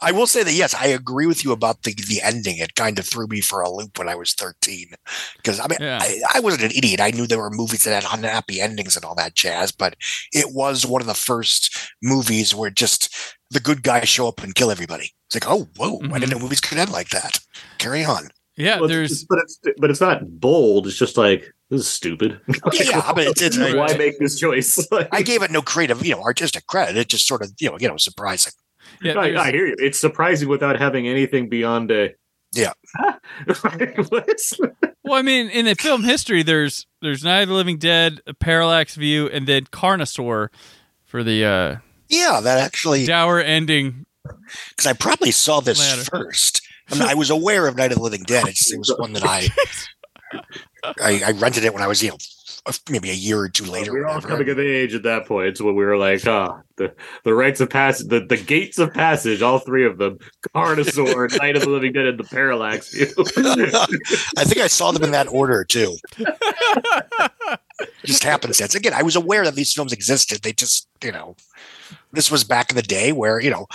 I will say that yes, I agree with you about the the ending. It kind of threw me for a loop when I was thirteen, because I mean, Yeah. I, I wasn't an idiot. I knew there were movies that had unhappy endings and all that jazz, but it was one of the first movies where just the good guys show up and kill everybody. It's like, oh, whoa! I didn't mm-hmm. know movies could end like that. Carry on. Yeah, Well, it's- there's but it's but it's not bold. It's just like this is stupid. Yeah, but it's, it's Why make this choice? I gave it no creative, you know, artistic credit. It just sort of, you know, you know, surprising. Yeah, I, I hear you. It's surprising without having anything beyond a. Yeah. Well, I mean, in the film history, there's there's Night of the Living Dead, a Parallax View, and then Carnosaur for the uh, Yeah, that actually dour ending. because I probably saw this Ladder. first. I mean, I was aware of Night of the Living Dead. It's, it was one that I, I I rented it when I was you know maybe a year or two later. we were all coming of age at that point, so when we were like, ah, the the rites of passage, the, the gates of passage, all three of them, Carnosaur, Night of the Living Dead, and the Parallax View. I think I saw them in that order too. just happenstance. Again, I was aware that these films existed. They just, you know, this was back in the day where, you know,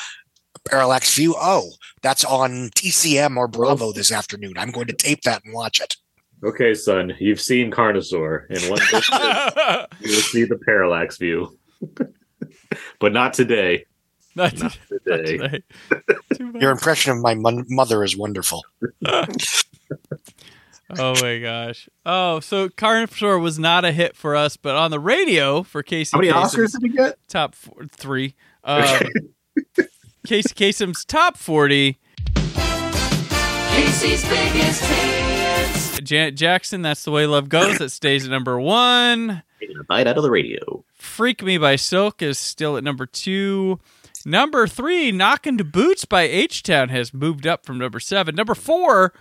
Parallax View, oh, that's on TCM or Bravo this afternoon. I'm going to tape that and watch it. Okay, son, you've seen Carnosaur, and one day you will see the Parallax View, but not today. Not Not Not today. today. Too bad. Your impression of my mon- mother is wonderful. Oh my gosh. Oh, so Carnosaur was not a hit for us, but on the radio for Casey. How many Kasem's Oscars did he get? Top four, three. Um, Casey Kasem's top forty. Casey's biggest Janet Jackson, "That's the Way Love Goes." That stays at number one. Taking a bite out of the radio. "Freak Me" by Silk is still at number two. Number three, "Knockin' to Boots" by H Town has moved up from number seven. Number four,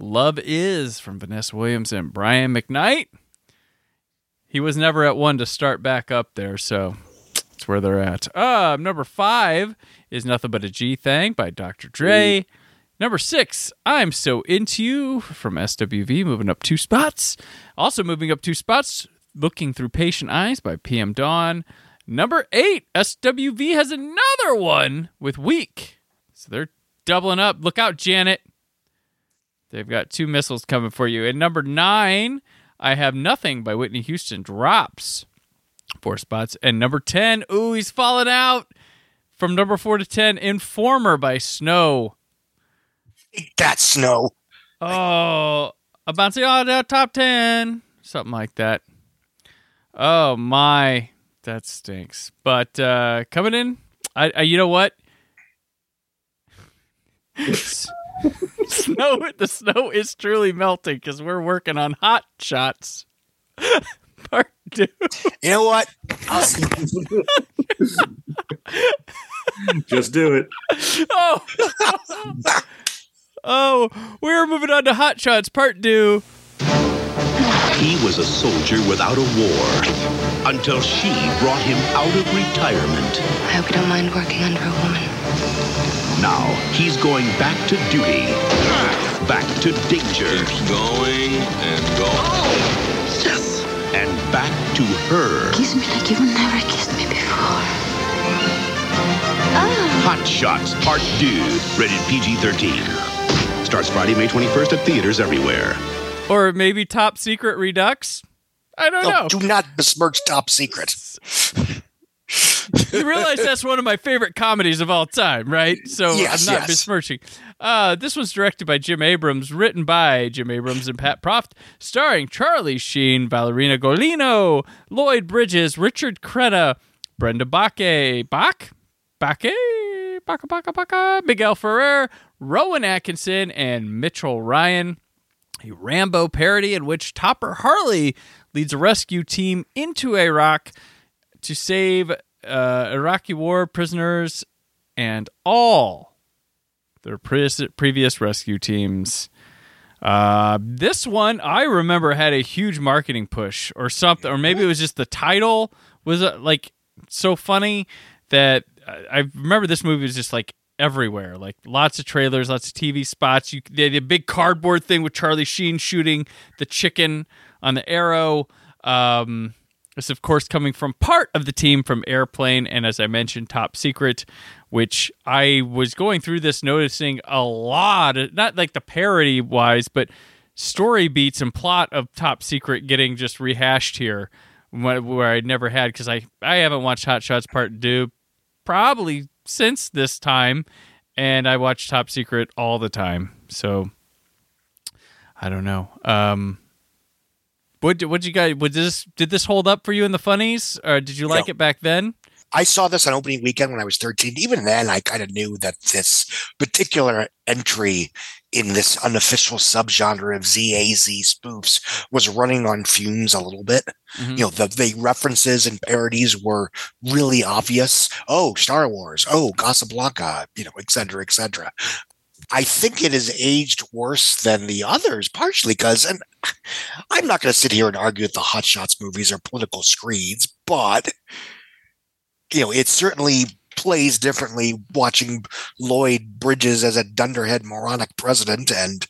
"Love Is" from Vanessa Williams and Brian McKnight. He was never at one to start back up there, so that's where they're at. Uh, number five is "Nothing But a G Thing" by Dr. Dre. Number six, I'm So Into You from SWV, moving up two spots. Also moving up two spots, Looking Through Patient Eyes by PM Dawn. Number eight, SWV has another one with Weak. So they're doubling up. Look out, Janet. They've got two missiles coming for you. And number nine, I Have Nothing by Whitney Houston drops four spots. And number 10, ooh, he's falling out. From number four to 10, Informer by Snow. Eat that snow. Oh, I'm bouncing on the top 10. Something like that. Oh, my. That stinks. But uh coming in, I, I you know what? snow, the snow is truly melting because we're working on hot shots. Part two. You know what? Just do it. Oh, oh, we're moving on to hot shots. Part two. He was a soldier without a war until she brought him out of retirement. I hope you don't mind working under a woman. Now he's going back to duty, back to danger, Going and going. yes, and back to her. Kiss me like you've never kissed me before. Hot Shots Part 2, rated PG-13. Starts Friday, May 21st at theaters everywhere. Or maybe top secret redux. I don't No, know. do not besmirch Top Secret. you realize that's one of my favorite comedies of all time, right? So Yes, I'm not yes. besmirching. Uh, this was directed by Jim Abrahams, written by Jim Abrahams and Pat Proft, starring Charlie Sheen, Valeria Golino, Lloyd Bridges, Richard Crenna, Brenda Bakke, Bach, Bakke, Baka Baka Baka, Miguel Ferrer, Rowan Atkinson, and Mitchell Ryan a Rambo parody in which Topper Harley leads a rescue team into Iraq to save uh, Iraqi war prisoners and all their pre- previous rescue teams. Uh, this one I remember had a huge marketing push or something, or maybe it was just the title was uh, like so funny that I I remember this movie was just like everywhere, like lots of trailers, lots of TV spots. You they had a big cardboard thing with Charlie Sheen shooting the chicken on the arrow. Um, this, of course, coming from part of the team from Airplane, and as I mentioned, Top Secret, which I was going through this noticing a lot, not like the parody wise, but story beats and plot of Top Secret getting just rehashed here, where I never had because I I haven't watched Hot Shots Part Two probably since this time, and I watch Top Secret all the time, so I don't know. Um, what what you guys? Would this did this hold up for you in the funnies, or did you like Yeah. it back then? I saw this on opening weekend when I was 13. Even then, I kind of knew that this particular entry in this unofficial subgenre of ZAZ spoofs was running on fumes a little bit. Mhm. You know, the, the references and parodies were really obvious. Oh, Star Wars. Oh, Casablanca, you know, et cetera, et cetera. I think it has aged worse than the others, partially because, and I'm not going to sit here and argue that the Hot Shots movies are political screeds, but you know, it certainly plays differently watching Lloyd Bridges as a dunderhead moronic president and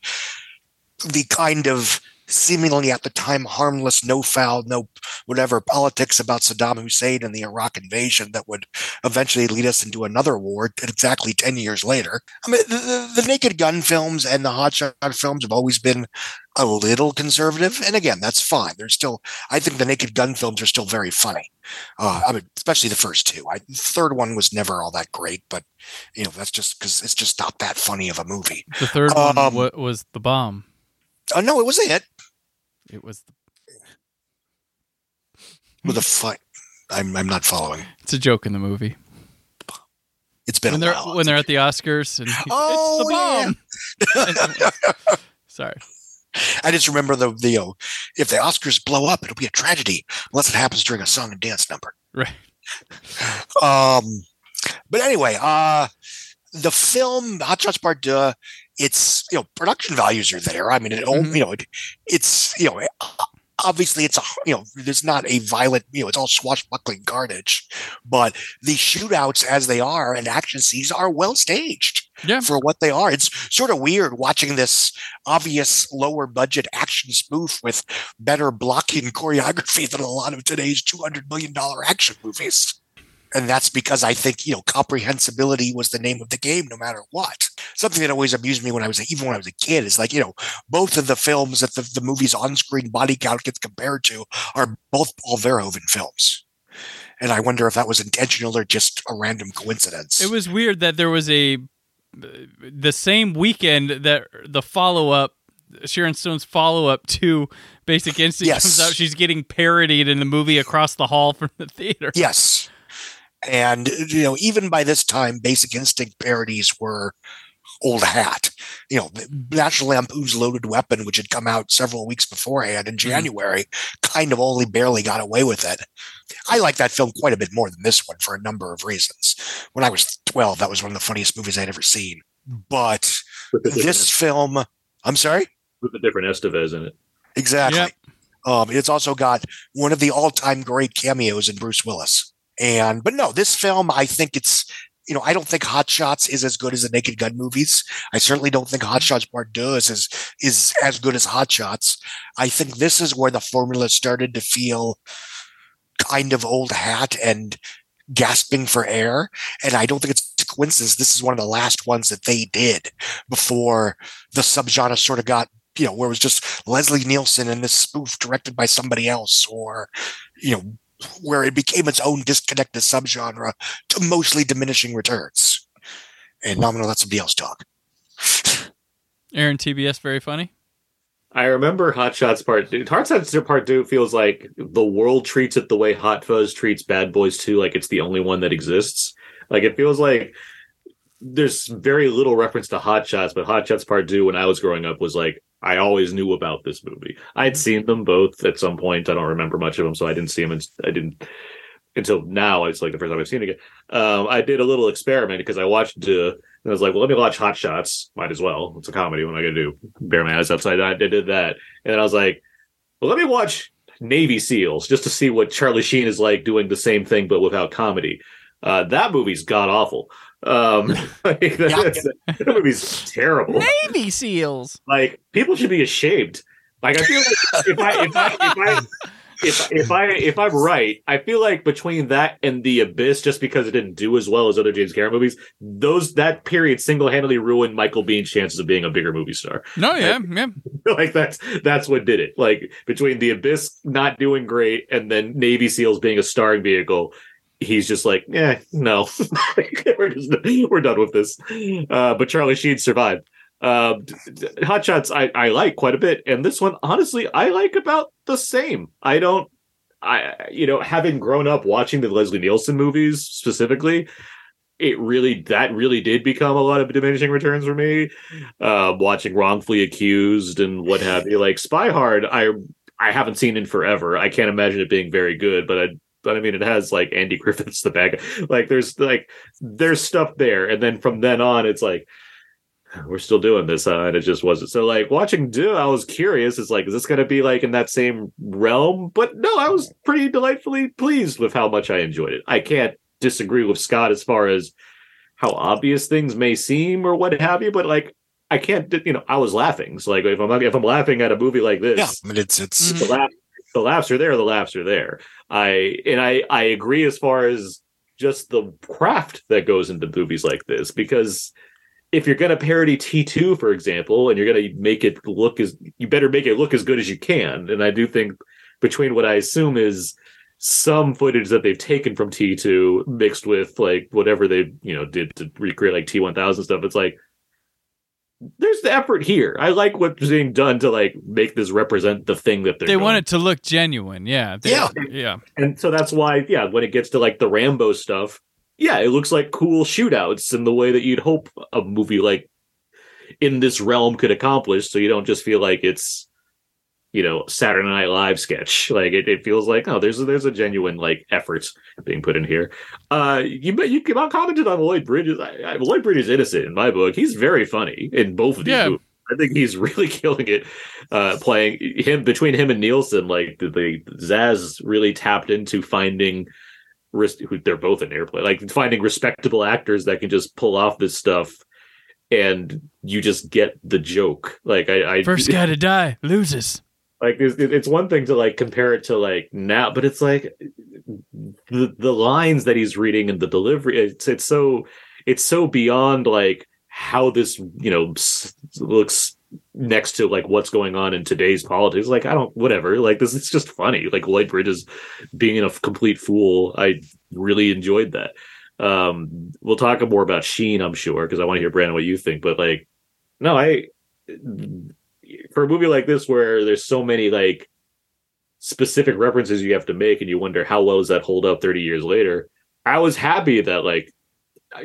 the kind of seemingly at the time harmless, no foul, no whatever politics about Saddam Hussein and the Iraq invasion that would eventually lead us into another war exactly 10 years later. I mean, the, the, the Naked Gun films and the Hot Shot films have always been a little conservative. And again, that's fine. They're still, I think the Naked Gun films are still very funny. Uh, I mean, especially the first two. I, the third one was never all that great, but you know, that's just because it's just not that funny of a movie. The third one Um, wa- was the bomb. Oh no, it was a hit It was. The, with the fight. I'm I'm not following. it's a joke in the movie. It's been when a they're while. when they're at the Oscars and Oh, it's the bomb. Sorry. I just remember the the uh, if the Oscars blow up, it'll be a tragedy unless it happens during a song and dance number. Right. Um, but anyway, uh, the film Hot Shots Part Deux, it's you know production values are there. I mean, it Mm-hmm. you know it, it's you know obviously it's a you know there's not a violent you know it's all swashbuckling carnage, but the shootouts as they are and action scenes are well staged yeah. for what they are. It's sort of weird watching this obvious lower budget action spoof with better blocking choreography than a lot of today's two hundred million dollar action movies. And that's because I think, you know, comprehensibility was the name of the game no matter what. Something that always amused me when I was, even when I was a kid, is like, you know, both of the films that the, the movie's on screen body count gets compared to are both Paul Verhoeven films. And I wonder if that was intentional or just a random coincidence. It was weird that there was a the same weekend that the follow up Sharon Stone's follow up to Basic Instinct Yes. comes out. She's getting parodied in the movie across the hall from the theater. Yes. And, you know, even by this time, Basic Instinct parodies were old hat. You know, National Lampoon's Loaded Weapon, which had come out several weeks beforehand in January, kind of only barely got away with it. I like that film quite a bit more than this one for a number of reasons. When I was 12, that was one of the funniest movies I'd ever seen. But this film, I'm sorry? with a different Estevez in it. Exactly. Um, it's also got one of the all-time great cameos in Bruce Willis. And but no, this film, I think it's you know, I don't think Hot Shots is as good as the Naked Gun movies. I certainly don't think Hot mm-hmm. Shots Part Deux is as, is as good as Hot Shots. I think this is where the formula started to feel kind of old hat and gasping for air. And I don't think it's a coincidence. This is one of the last ones that they did before the subgenre sort of got, you know, where it was just Leslie Nielsen and this spoof directed by somebody else, or, you know, where it became its own disconnected subgenre to mostly diminishing returns. And now I'm going to let somebody else talk. Aaron TBS very funny. I remember Hot Shots Part Two. Hot Shots Part Two feels like the world treats it the way Hot Fuzz treats Bad Boys Two, like it's the only one that exists. Like it feels like there's very little reference to Hot Shots, but Hot Shots Part Two, when I was growing up, was like I always knew about this movie. I'd seen them both at some point. I don't remember much of them, so I didn't see them. And I didn't until now. It's like the first time I've seen it again. Um, I did a little experiment because I watched. Uh, and I was like, well, let me watch Hot Shots. Might as well. It's a comedy. What am I going to do? Bear my eyes upside down. I did that. And then I was like, well, let me watch Navy SEALs just to see what Charlie Sheen is like doing the same thing, but without comedy. Uh, that movie's god awful. Um, like, that, that movie's terrible. Navy SEAls. Like people should be ashamed. Like I feel like if I if I if I if if I if I'm right, I feel like between that and the Abyss, just because it didn't do as well as other James Cameron movies, those that period single handedly ruined Michael Biehn's chances of being a bigger movie star. No, yeah, yeah. like that's that's what did it. Like between the Abyss not doing great and then Navy SEALs being a starring vehicle, he's just like, yeah, no, we're just we're done with this. Uh, but Charlie Sheen survived. Uh, Hot Shots I, I like quite a bit, and this one honestly I like about the same. I don't, I you know having grown up watching the Leslie Nielsen movies specifically, it really that really did become a lot of diminishing returns for me. Uh, watching Wrongfully Accused and what have you, like Spy Hard, I I haven't seen in forever. I can't imagine it being very good, but I I mean it has like Andy Griffith's the bag. Like there's like there's stuff there, and then from then on it's like we're still doing this, huh? and it just wasn't. So like watching Deux, I was curious. It's like, is this going to be like in that same realm? But no, I was pretty delightfully pleased with how much I enjoyed it. I can't disagree with Scott as far as how obvious things may seem or what have you, but like I can't, you know, I was laughing. So like if I'm if I'm laughing at a movie like this, Yeah, I mean, it's it's mm. the laugh, the laughs are there. The laughs are there. I and I I agree as far as just the craft that goes into movies like this because if you're going to parody T2 for example and you're going to make it look as you better make it look as good as you can and I do think between what I assume is some footage that they've taken from T2 mixed with like whatever they you know did to recreate like T1000 stuff it's like there's the effort here. I like what's being done to like make this represent the thing that they're They doing. want it to look genuine. Yeah. They- Yeah. Yeah. And so that's why, yeah, when it gets to like the Rambo stuff, yeah, it looks like cool shootouts in the way that you'd hope a movie like in this realm could accomplish. So you don't just feel like it's, you know, Saturday Night Live sketch. Like it, it feels like, oh, there's a, there's a genuine like effort being put in here. Uh, you you commented on Lloyd Bridges. I, I, Lloyd Bridges is innocent in my book. He's very funny in both of these Yeah. movies. I think he's really killing it, uh, playing him between him and Nielsen. Like the, the Zaz really tapped into finding, they're both in airplane, like finding respectable actors that can just pull off this stuff, and you just get the joke. Like I, I First guy to die loses. Like it's, one thing to like compare it to like now but it's like the the lines that he's reading and the delivery it's it's so it's so beyond like how this you know looks next to like what's going on in today's politics. Like i don't whatever. Like this it's just funny. Like lloyd bridges being a complete fool. I really enjoyed that. Um we'll talk more about sheen i'm sure because i want to hear brandon what you think but like no i for a movie like this where there's so many like specific references you have to make and you wonder how well does that hold up 30 years later i was happy that like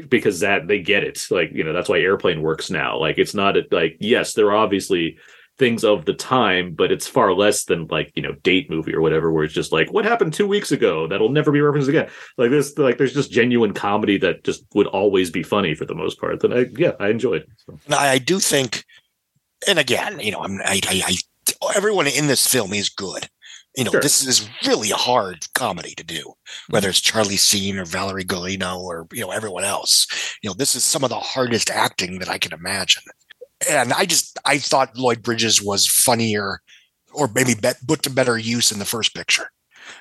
because that they get it. Like you know that's why airplane works now. Like it's not like yes there are obviously things of the time but it's far less than like you know date movie or whatever where it's just like what happened two weeks ago? That'll never be referenced again. Like this like there's just genuine comedy that just would always be funny for the most part that i yeah i enjoyed so. I do think, and again, you know, I'm, I, I, I, everyone in this film is good. You know, Sure. this is really a hard comedy to do, whether it's Charlie Sheen or Valerie Golino or, you know, everyone else. You know, this is some of the hardest acting that I can imagine. And I just, I thought Lloyd Bridges was funnier or maybe bet, put to better use in the first picture.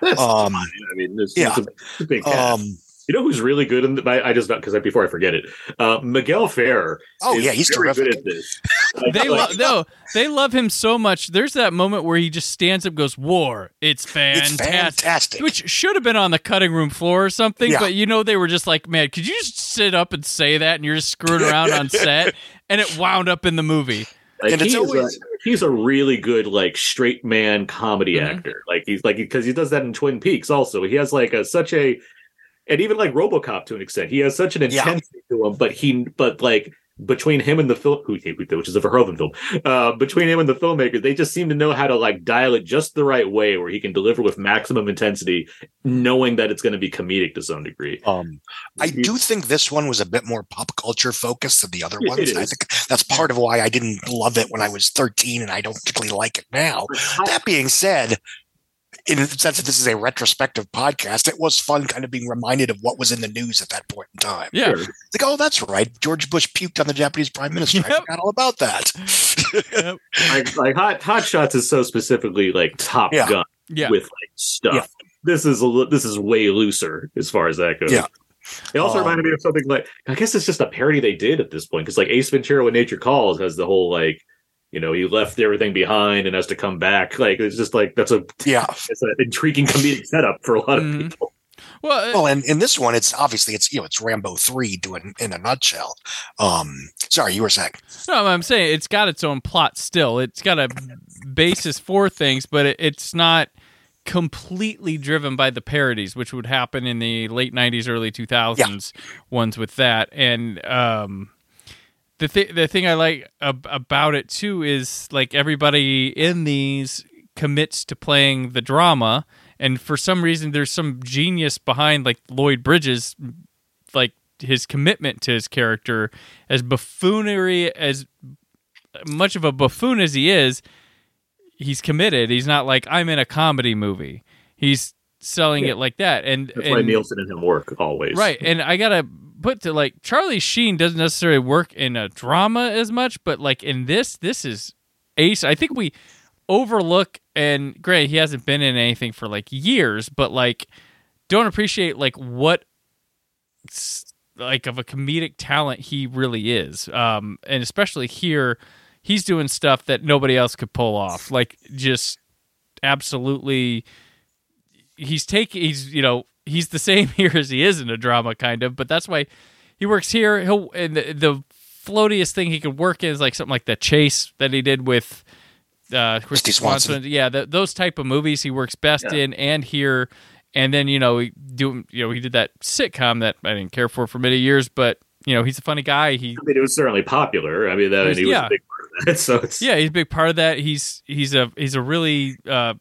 That's Um. I mean, this, yeah. it's a, a big cast. Um, you know who's really good in the, I, I just because before I forget it, uh, Miguel Ferrer. Oh, is yeah, he's very terrific. good at this. Like- They like- love no, they love him so much. There's that moment where he just stands up, and goes, "War, it's fantastic,", fantastic. which should have been on the cutting room floor or something. Yeah. But you know, they were just like, "Man, could you just sit up and say that?" And you're just screwing around on set, and it wound up in the movie. Like And it's always- a, he's a really good like straight man comedy Mhm. actor. Like he's like because he does that in Twin Peaks. Also, he has like a such a and even like RoboCop to an extent, he has such an Yeah. intensity to him. But he but like between him and the film, which is a Verhoeven film, uh, between him and the filmmaker, they just seem to know how to like dial it just the right way where he can deliver with maximum intensity, knowing that it's going to be comedic to some degree. Um, I do think this one was a bit more pop culture focused than the other ones. I think that's part of why I didn't love it when I was 13 and I don't particularly like it now. That being said, in the sense that this is a retrospective podcast, it was fun kind of being reminded of what was in the news at that point in time. Yeah, Sure. Like, oh, that's right. George Bush puked on the Japanese prime minister. I forgot all about that. Yep. like, like hot hot shots is so specifically like top Yeah. gun yeah. with like stuff. Yeah. This is a li- this is way looser as far as that goes. Yeah. It also Um, reminded me of something like I guess it's just a parody they did at this point because like Ace Ventura when Nature Calls has the whole like you know he left everything behind and has to come back like it's just like that's a yeah. it's an intriguing comedic setup for a lot of Mhm. people. Well, uh, Well, and in this one, it's obviously it's you know it's Rambo three doing in a nutshell. Um, sorry, you were saying. No, I'm saying it's got its own plot still. It's got a basis for things, but it, it's not completely driven by the parodies, which would happen in the late '90s, early 2000s ones with that. And um, the th- the thing I like ab- about it too is like everybody in these commits to playing the drama, and for some reason, there's some genius behind like Lloyd Bridges, like his commitment to his character as buffoonery as much of a buffoon as he is he's committed he's not like i'm in a comedy movie he's selling Yeah. it like that and, That's why and Nielsen and him work always. right and i gotta put to like charlie sheen doesn't necessarily work in a drama as much but like in this this is ace. I think we overlook and granted he hasn't been in anything for like years but like don't appreciate like what like of a comedic talent he really is. Um and especially here he's doing stuff that nobody else could pull off. Like just absolutely he's taking he's you know he's the same here as he is in a drama kind of but that's why he works here he'll and the, the floatiest thing he could work in is like something like the chase that he did with uh Kristy Swanson. Swanson. Yeah, th those type of movies he works best Yeah. in and here and then you know he do you know he did that sitcom that I didn't care for for many years but you know he's a funny guy he I mean, it was certainly popular. I mean, that was- and he was yeah. a big part of that. So it's yeah he's a big part of that he's he's a he's a really uh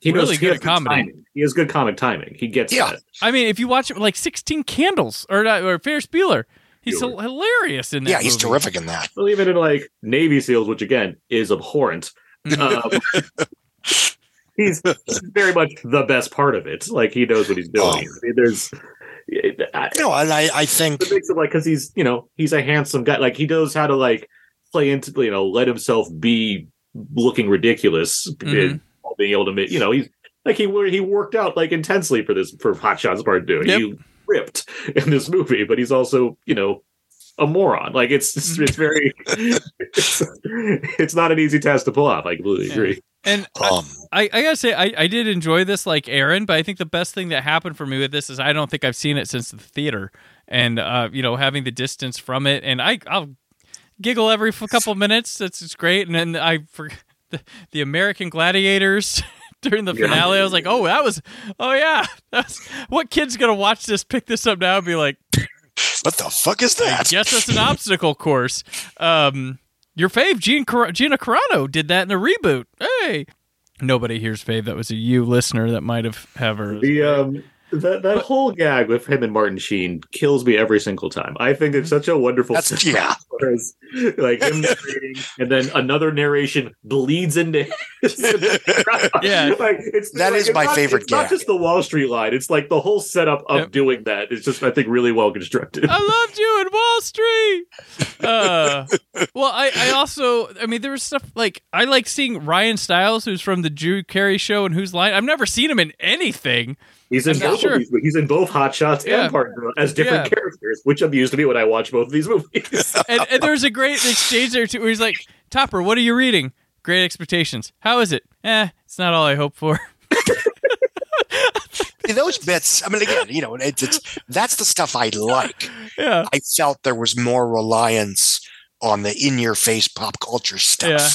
he knows really he good has at comedy. timing. He has good comic timing. He gets Yeah. that. I mean if you watch it like 16 candles or not, or Ferris Bueller he's Bueller. hilarious in that Yeah, he's movie. terrific in that. Well, even in like Navy SEAls, which again is abhorrent, um, he's very much the best part of it. Like he knows what he's doing. Oh. I mean, there's. I, No, and I, I think it makes it like because he's you know he's a handsome guy. Like he knows how to like play into you know let himself be looking ridiculous Mhm. And being able to make you know he's like he he worked out like intensely for this for Hot Shots Part Two. Yep. He ripped in this movie, but he's also you know a moron. Like it's Mm-hmm. it's, it's very it's, it's not an easy task to pull off. I completely Yeah. agree. and I- um I, I gotta say I, I did enjoy this like Aaron, but I think the best thing that happened for me with this is I don't think I've seen it since the theater, and uh, you know having the distance from it, and I I'll giggle every f- couple minutes. That's it's great, and then I for the, the American Gladiators. During the Yeah. finale, I was like, "Oh, that was, oh yeah, that's what kid's gonna watch this, pick this up now, and be like, what the fuck is that? Yes, that's an obstacle course. Um, your fave, Gina, Car- Gina Carano, did that in the reboot. Hey, nobody hears fave. That was a you listener that might have have her. The um that that whole gag with him and Martin Sheen kills me every single time. I think it's such a wonderful That's- yeah. like him narrating and then another narration bleeds into his Yeah. like it's That like, is it's my not- favorite It's not just the Wall Street line; it's like the whole setup of Yep. doing that. It's just I think really well constructed. I loved you in Wall Street. Uh, well, I, I also, I mean, there was stuff like I like seeing Ryan Stiles, who's from the Drew Carey Show, and Whose Line. I've never seen him in anything. He's in both sure. of these. He's in both Hot Shots Yeah. and Part Deux as different Yeah. characters, which amused me when I watched both of these movies. and, and there's a great exchange there too, where he's like, "Topper, what are you reading? Great Expectations. How is it? Eh, it's not all I hoped for." Those bits, I mean, again, you know, it's, it's that's the stuff I like. Yeah, I felt there was more reliance on the in-your-face pop culture stuff. yeah.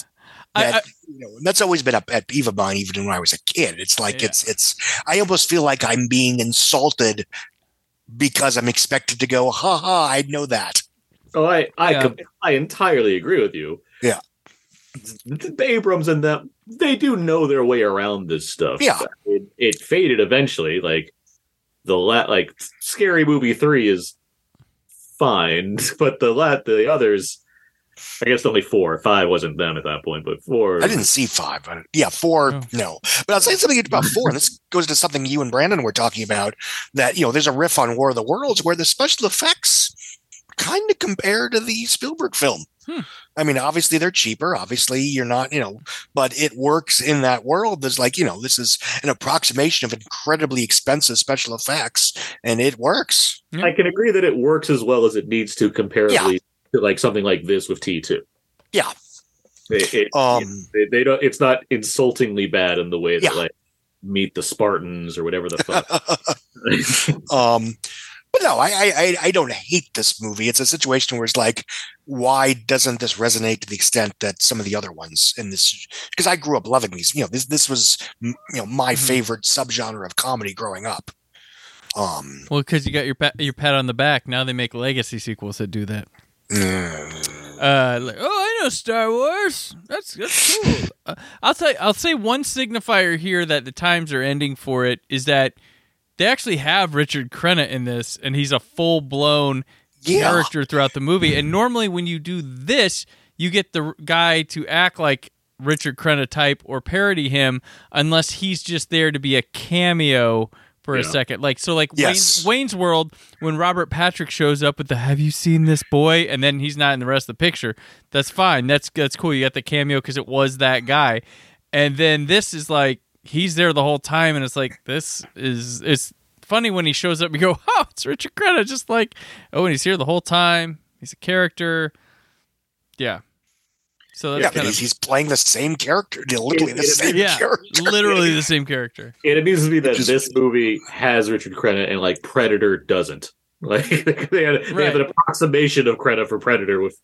I, that I, you know, and that's always been a pet peeve of mine, even when I was a kid. It's like Yeah. it's it's. I almost feel like I'm being insulted because I'm expected to go, "Ha ha, I know that." Oh, I I, Yeah. com- I entirely agree with you. Yeah. The Abrahams and them, they do know their way around this stuff. Yeah. it, it faded eventually. Like the la- like Scary Movie three is fine, but the la- the others, I guess only four, five wasn't them at that point, but four. I didn't see five, but yeah, four, Oh. no. But I'll say something about four, and this goes to something you and Brandon were talking about. That you know, there's a riff on War of the Worlds where the special effects kind of compare to the Spielberg film. Hmm. I mean, obviously they're cheaper. Obviously, you're not, you know, but it works in that world. There's like, you know, this is an approximation of incredibly expensive special effects, and it works. I can agree that it works as well as it needs to comparably to like something like this with T two. Yeah. It, it, Um, they, they don't. It's not insultingly bad in the way that Yeah. like meet the Spartans or whatever the fuck. um but no I, I I- i don't hate this movie it's a situation where it's like why doesn't this resonate to the extent that some of the other ones in this because i grew up loving these you know this this was you know my Mhm. favorite subgenre of comedy growing up um well, because you got your pat, your pat on the back. Now they make legacy sequels that do that. Uh, like, oh, I know Star Wars. That's that's cool. uh, I'll say I'll say one signifier here that the times are ending for it is that they actually have Richard Crenna in this, and he's a full blown Yeah. character throughout the movie. And normally, when you do this, you get the guy to act like Richard Crenna type or parody him, unless he's just there to be a cameo for a second. Like so, like Yes. Wayne's, Wayne's World, when Robert Patrick shows up with the "Have you seen this boy?" and then he's not in the rest of the picture. That's fine. That's that's cool. You got the cameo because it was that guy. And then this is like he's there the whole time, and it's like this is it's funny when he shows up. You go, oh, it's Richard Crenna, just like oh, and he's here the whole time. He's a character. Yeah. So that's yeah, kind but of he's, he's playing the same character, literally the It- it- same yeah, character. literally the same character. And it means to me that Which is- this movie has Richard Crenna and like Predator doesn't. Like they, had, they Right. have an approximation of Crenna for Predator with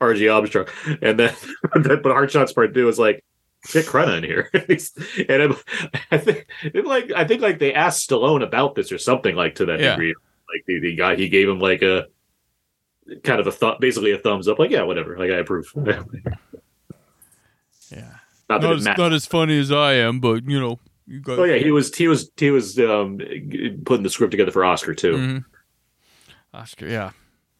R.G. Armstrong, and then but Hot Shots Part Two is like get Crenna in here. and it, I think it like I think like they asked Stallone about this or something like to that Yeah. degree. Like the, the guy he gave him like a kind of a th- basically a thumbs up. Like yeah, whatever. Like I approve. Yeah. Not Not as, not as funny as I am, but you know, you guys. Oh yeah, he was he was he was um, putting the script together for Oscar too. Mhm. Oscar, yeah,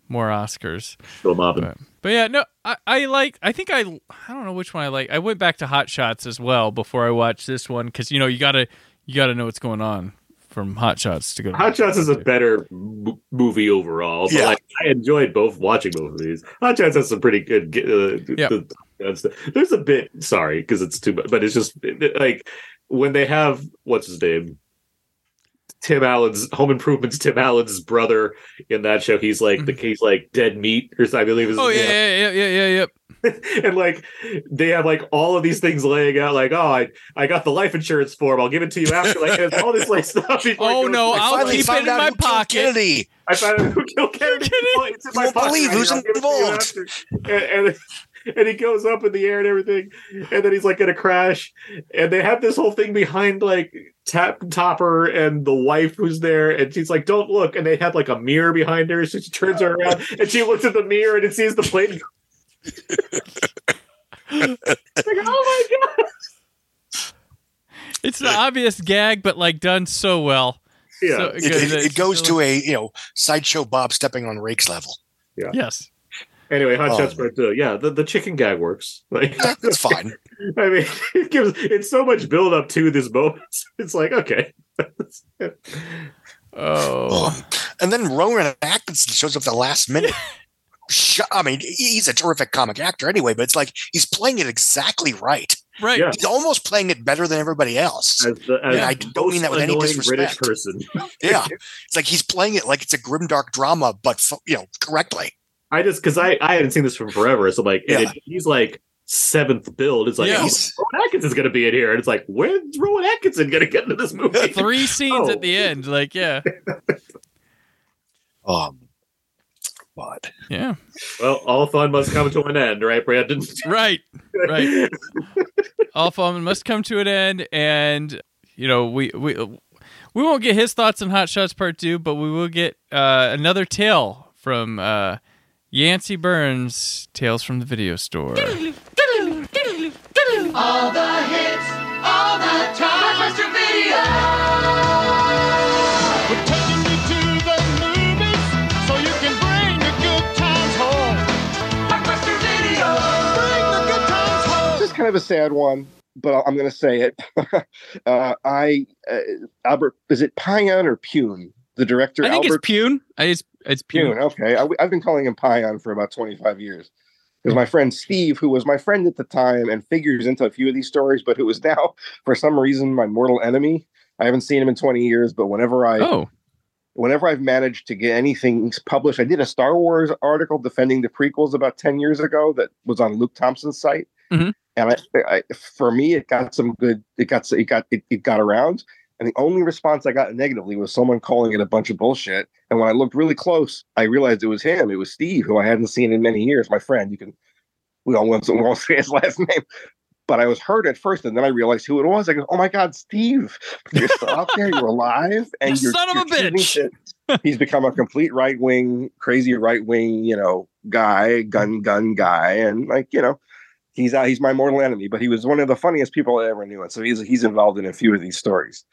more Oscars. Bill Mobbin. But, but yeah, no, I, I like. I think I. I don't know which one I like. I went back to Hot Shots as well before I watched this one because you know you gotta you gotta know what's going on from Hot Shots to go. Hot Shots is a better m- movie overall. But Yeah. like, I enjoyed both watching both of these. Hot Shots has some pretty good. Uh, Yep. the- the- there's a bit. Sorry, because it's too much, but it's just like when they have what's his name. Tim Allen's Home Improvement's Tim Allen's brother in that show. He's like the mm-hmm. he's like dead meat, or I believe is Oh yeah, yeah, yeah, yeah, yeah, yeah. and like they have like all of these things laying out like oh i i got the life insurance form i'll give it to you after like it's all this like stuff Oh no, to- I'll keep it in my pocket. I found out who killed kennedy Oh, it's in my won't pocket believe who's here. I'll give it to you involved. and, and and he goes up in the air and everything and then he's like gonna crash and they have this whole thing behind like tap topper and the wife who's there and she's like don't look and they have like a mirror behind her so she turns her around and she looks at the mirror and it sees the plane It's like, oh my god It's the obvious gag, but like done so well. Yeah. So It, it- it goes still- to a you know sideshow Bob stepping on rakes level. Yeah. Yes. Anyway, hot shots Um, part two. Yeah, the, the chicken gag works. Like That's fine. I mean, it gives it's so much build up to this moment. It's like okay, Oh, Um, and then Rowan Atkinson shows up the last minute. I mean, he's a terrific comic actor anyway, but it's like he's playing it exactly right. right. Yeah. He's almost playing it better than everybody else. as the as I don't mean that with any disrespect. British person. Yeah, it's like he's playing it like it's a grimdark drama, but you know correctly. I just because I I hadn't seen this from forever, so like Yeah. it, he's like seventh build. It's like oh, Rowan Atkinson's gonna be in here, and it's like when's Rowan Atkinson gonna get into this movie? Three scenes Oh. at the end. Like, yeah. Um, but Yeah. well, all fun must come to an end, right, Brandon? Right. Right. All fun must come to an end, and you know we we we won't get his thoughts on Hot Shots Part Two, but we will get uh, another tale from uh, Yancy Berns, Tales from the Video Store. All the hits, all the time. Blockbuster Video. We're taking you to the movies so you can bring the good times home. Blockbuster Video. Bring the good times home. This is kind of a sad one, but I'm going to say it. uh, I uh, Albert is it Pion or Pyun? The director I think Albert it's Pyun. It's it's Pyun. Pyun. Okay, I, have been calling him Pion for about 25 years because my friend Steve, who was my friend at the time and figures into a few of these stories, but who is now for some reason my mortal enemy. I haven't seen him in 20 years, but whenever I Oh, whenever I've managed to get anything published, I did a Star Wars article defending the prequels about 10 years ago that was on Luke Thompson's site. Mhm. And I, I, for me, it got some good, it got, it got, it, it got around. And the only response I got negatively was someone calling it a bunch of bullshit. And when I looked really close, I realized it was him. It was Steve, who I hadn't seen in many years. My friend, you can, we all won't, we won't say his last name. But I was hurt at first, and then I realized who it was. I go, "Oh my God, Steve! You're still out there. You're alive, and You you're son of a you're bitch." to- he's become a complete right wing, crazy right wing, you know, guy, gun gun guy, and like you know, he's uh, he's my mortal enemy. But he was one of the funniest people I ever knew, and so he's he's involved in a few of these stories.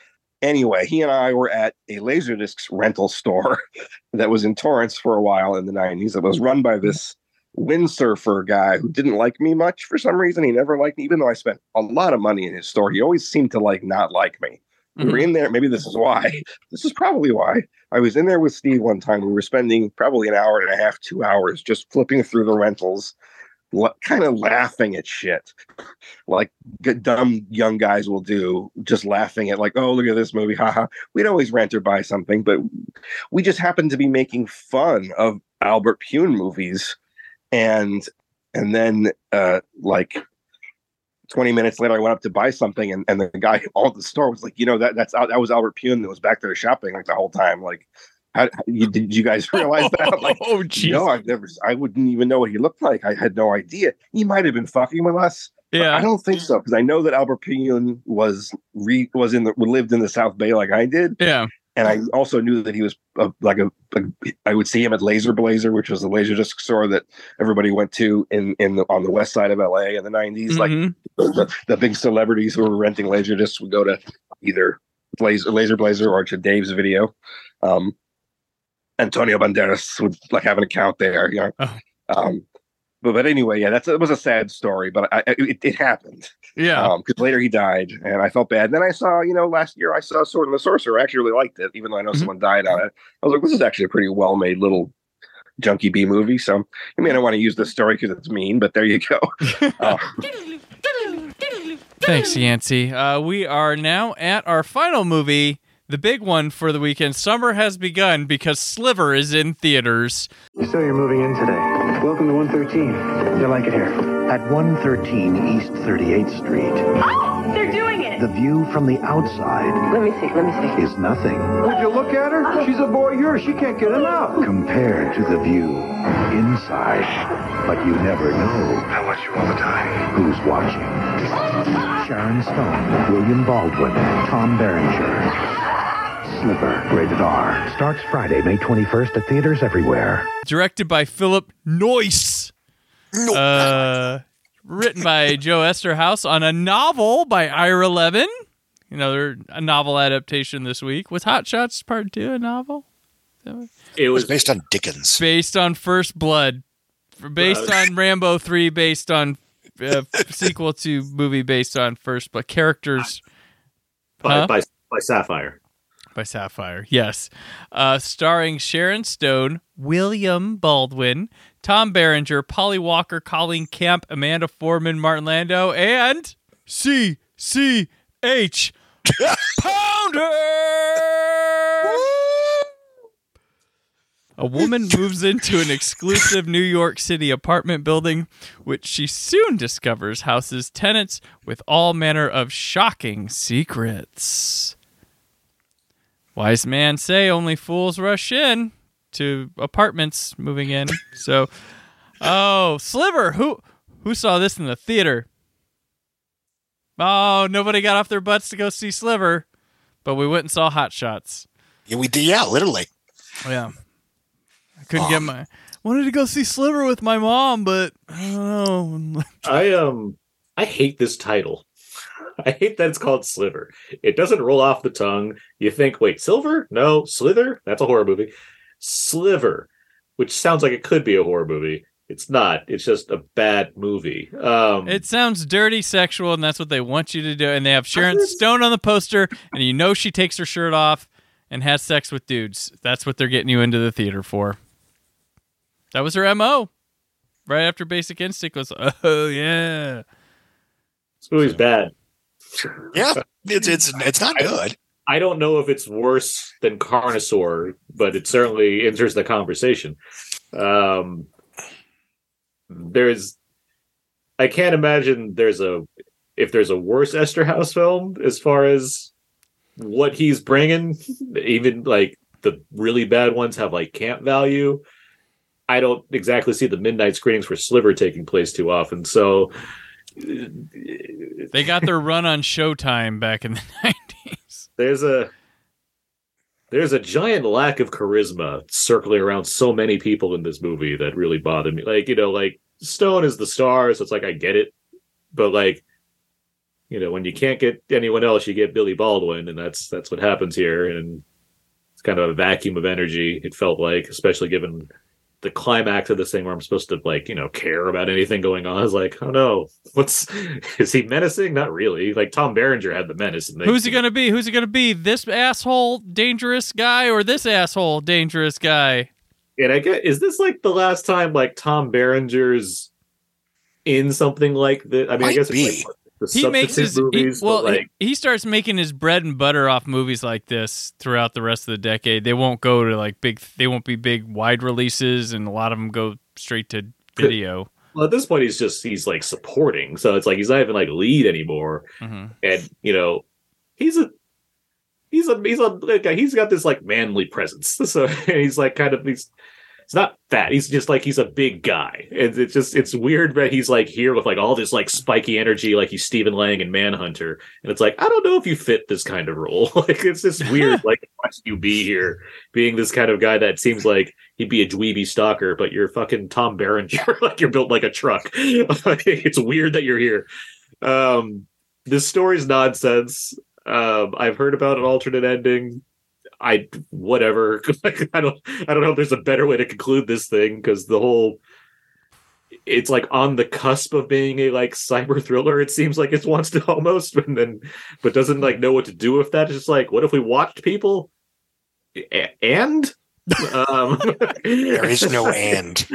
Anyway, he and I were at a Laserdiscs rental store that was in Torrance for a while in the 90s. It was run by this windsurfer guy who didn't like me much for some reason. He never liked me, even though I spent a lot of money in his store. He always seemed to like not like me. We were mm-hmm. in there. Maybe this is why. This is probably why. I was in there with Steve one time. We were spending probably an hour and a half, two hours just flipping through the rentals, kind of laughing at shit like g- dumb young guys will do, just laughing at like, oh, look at this movie, haha. We'd always rent or buy something, but we just happened to be making fun of Albert Pyun movies, and and then uh like 20 minutes later, I went up to buy something, and, and the guy all at the store was like, you know, that that's that was Albert Pyun that was back there shopping like the whole time. Like, how, you, did you guys realize that? I'm like, oh, no, I've never, I wouldn't even know what he looked like. I had no idea. He might have been fucking with us. Yeah. I don't think so because I know that Albert Pyun was re, was in the lived in the South Bay like I did. Yeah. And I also knew that he was a, like a, a. I would see him at Laser Blazer, which was the laser disc store that everybody went to in in the, on the west side of LA in the 90s. Like Mhm. the, the big celebrities who were renting laser discs would go to either Blazer, Laser Blazer or to Dave's Video. Um, Antonio Banderas would like have an account there, you know. Um, but but anyway, yeah, that's it was a sad story, but I, it, it happened. Yeah. because later he died, and I felt bad. Then I saw, you know, last year I saw Sword and the Sorcerer. I actually really liked it, even though I know someone died on it. I was like, this is actually a pretty well made little junkie B movie. So I mean, I don't want to use this story because it's mean, but there you go. Uh, Thanks, Yancy. Uh, we are now at our final movie, the big one for the weekend. Summer has begun because Sliver is in theaters. So you're moving in today. Welcome to 113. You like it here? At 113 East 38th Street, Oh, they're doing it. the view from the outside Let me see. Let me see. is nothing Would you look at her? Uh-huh. She's a boy yours. She can't get enough. compared to the view inside. But you never know I watch you all the time. who's watching. Sharon Stone, William Baldwin, Tom Berenger. Sliver, rated R. Starts Friday, May 21st at theaters everywhere. Directed by Philip Noyce. Uh, written by Joe Eszterhas on a novel by Ira Levin. Another a novel adaptation this week. Was Hot Shots Part 2 a novel? It was based on Dickens. Based on First Blood. Based Uh, on Rambo 3, based on uh, sequel to movie based on First Blood. Characters. by, Huh? by by Sapphire. By Sapphire. Yes. Uh, starring Sharon Stone, William Baldwin, Tom Berenger, Polly Walker, Colleen Camp, Amanda Foreman, Martin Landau, and C C H Pounder. A woman moves into an exclusive New York City apartment building, which she soon discovers houses tenants with all manner of shocking secrets. Wise man say only fools rush in to apartments moving in. So, oh, Sliver, who who saw this in the theater? Oh, nobody got off their butts to go see Sliver, but we went and saw Hot Shots. Yeah, we did. Yeah, literally. Yeah, I couldn't get my wanted to go see Sliver with my mom, but I don't know. I um I hate this title. I hate that it's called Sliver. It doesn't roll off the tongue. You think, wait, Silver? No, Slither? That's a horror movie. Sliver, which sounds like it could be a horror movie. It's not. It's just a bad movie. Um It sounds dirty, sexual, and that's what they want you to do. And they have Sharon Stone on the poster, and you know she takes her shirt off and has sex with dudes. That's what they're getting you into the theater for. That was her MO. Right after Basic Instinct was, oh, yeah. This movie's bad. Yeah, it's it's it's not good. I don't know if it's worse than Carnosaur, but it certainly enters the conversation. Um, there's, I can't imagine there's a if there's a worse Esther Eszterhas film as far as what he's bringing. Even like the really bad ones have like camp value. I don't exactly see the midnight screenings for Sliver taking place too often. So They got their run on Showtime back in the 90s. there's a there's a giant lack of charisma circling around so many people in this movie that really bothered me. Like, you know, like Stone is the star, so it's like I get it. But like you know, when you can't get anyone else, you get Billy Baldwin, and that's that's what happens here. And it's kind of a vacuum of energy. It felt like, especially given the climax of this thing, where I'm supposed to like, you know, care about anything going on. I was like, oh no, what's is he menacing? Not really. Like Tom Berenger had the menace. And they, Who's he gonna be? Who's he gonna be? This asshole dangerous guy or this asshole dangerous guy? And I get is this like the last time like Tom Berenger's in something like this? I mean, I guess it's like the He makes his he- well. like he, he starts making his bread and butter off movies like this throughout the rest of the decade. They won't go to like big. They won't be big wide releases, and a lot of them go straight to video. well, at this point, he's just he's like supporting, so it's like he's not even like lead anymore. Mhm. And you know, he's a he's a he's a he's got this like manly presence. So he's like kind of he's it's not fat. He's just like he's a big guy. And it's just it's weird that he's like here with like all this like spiky energy, like he's Stephen Lang and Manhunter. And it's like, I don't know if you fit this kind of role. like it's just weird, like watching you be here, being this kind of guy that seems like he'd be a dweeby stalker, but you're fucking Tom Berenger, like you're built like a truck. it's weird that you're here. Um this story's nonsense. Um, I've heard about an alternate ending. I whatever. Like, I don't. I don't know if there's a better way to conclude this thing because the whole. It's like on the cusp of being a like cyber thriller. It seems like it wants to almost, and then but doesn't like know what to do with that. It's just like, what if we watched people? A- and um, There is no and.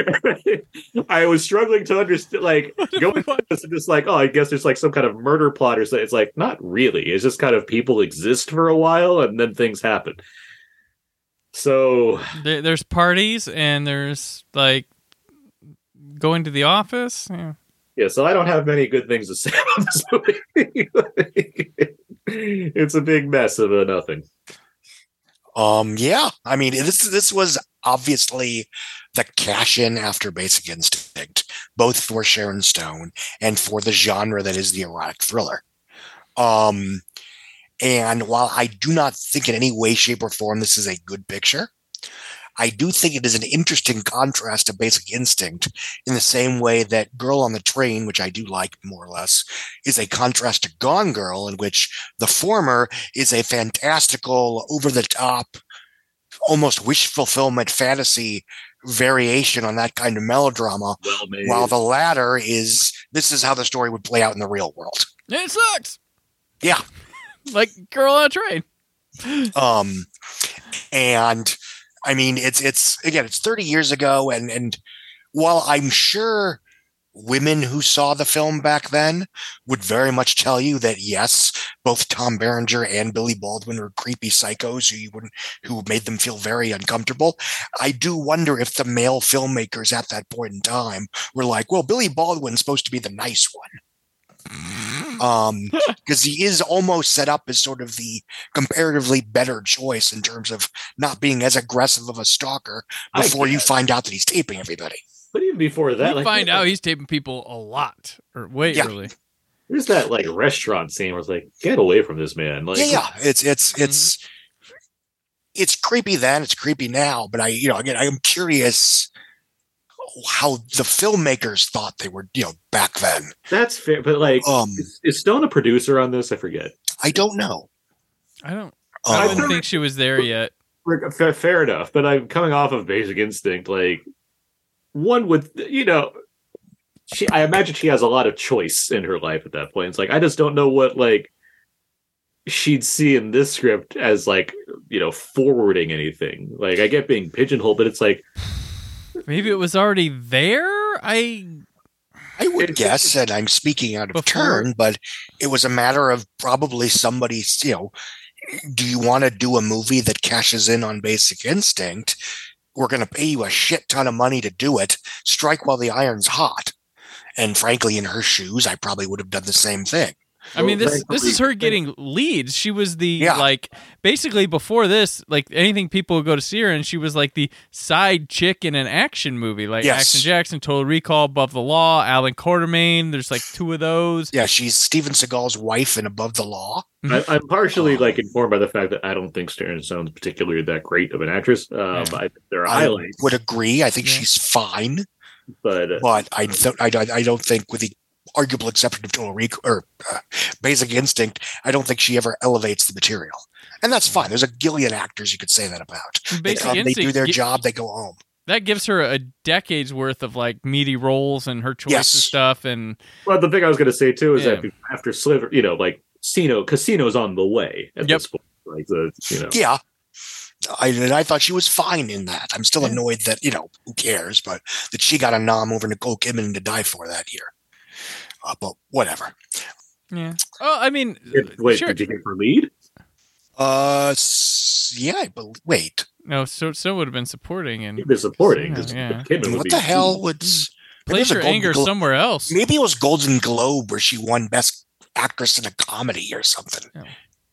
I was struggling to understand, like going into this and just like, oh, I guess there's like some kind of murder plot or something. It's like not really. It's just kind of people exist for a while and then things happen. So There, there's parties and there's like going to the office. Yeah. yeah, so I don't have many good things to say about this movie. it's a big mess of a nothing. Um, yeah, I mean, this this was obviously the cash in after Basic Instinct, both for Sharon Stone and for the genre that is the erotic thriller. Um, and while I do not think in any way, shape, or form this is a good picture, I do think it is an interesting contrast to Basic Instinct in the same way that Girl on the Train, which I do like more or less, is a contrast to Gone Girl, in which the former is a fantastical, over the top, almost wish fulfillment fantasy variation on that kind of melodrama, Well while the latter is this is how the story would play out in the real world. It sucks. Yeah. Like girl on a train. um and i mean it's it's again it's 30 years ago and and while i'm sure women who saw the film back then would very much tell you that yes both tom berenger and billy baldwin were creepy psychos who you wouldn't who made them feel very uncomfortable. I do wonder if the male filmmakers at that point in time were like well billy baldwin's supposed to be the nice one um because he is almost set up as sort of the comparatively better choice in terms of not being as aggressive of a stalker before you find out that he's taping everybody. But even before that, we like, find out he's taping people a lot or way Yeah. early. there's that like restaurant scene where it's like, get away from this man. Like, yeah, yeah, it's it's Mm-hmm. it's it's creepy then, it's creepy now, but I you know again I'm curious how the filmmakers thought they were you know back then. that's fair. But like, Um, is, is Stone a producer on this? I forget. I don't know. I don't. Um, I didn't think she was there yet. Fair, fair enough, but I'm coming off of Basic Instinct. Like, one would, you know, she. I imagine she has a lot of choice in her life at that point. It's like I just don't know what like she'd see in this script as like you know forwarding anything. Like I get being pigeonholed, but it's like Maybe it was already there. I I would guess, and I'm speaking out of turn, but it was a matter of probably somebody's, you know, do you want to do a movie that cashes in on Basic Instinct? We're going to pay you a shit ton of money to do it. Strike while the iron's hot. And frankly, in her shoes, I probably would have done the same thing. I mean, this this is her getting leads. She was the Yeah. like basically before this, like anything people would go to see her, and she was like the side chick in an action movie, like Yes. Action Jackson, Total Recall, Above the Law, Allan Quatermain. There's like two of those. Yeah, she's Steven Seagal's wife in Above the Law. I, I'm partially like informed by the fact that I don't think Sharon Stone's particularly that great of an actress. Uh, but I, there are I highlights, would agree. I think she's fine, but uh, but I don't. I, don't- I don't think with the arguable exception of Total Recall or uh, Basic Instinct, I don't think she ever elevates the material, and that's fine. There's a gillion actors you could say that about. They Basic come, they do their gi- job, they go home. That gives her a decade's worth of like meaty roles and her choice Yes. stuff. And Well, the thing I was going to say too is Yeah. that after Sliver, you know, like Casino, Casino's on the way at this point. Like the, you know, Yeah. I, and I thought she was fine in that. I'm still annoyed that, you know, who cares, but that she got a nom over Nicole Kidman to die for that year. Uh, but whatever. yeah. Oh, I mean, wait, sure. did you get her lead? Uh, yeah, I believe. Wait, No, so so would have been supporting and Been supporting. Yeah, 'cause yeah. Kidman what the hell? It's maybe Place your anger Glo- somewhere else. Maybe it was Golden Globe where she won Best Actress in a Comedy or something. Oh.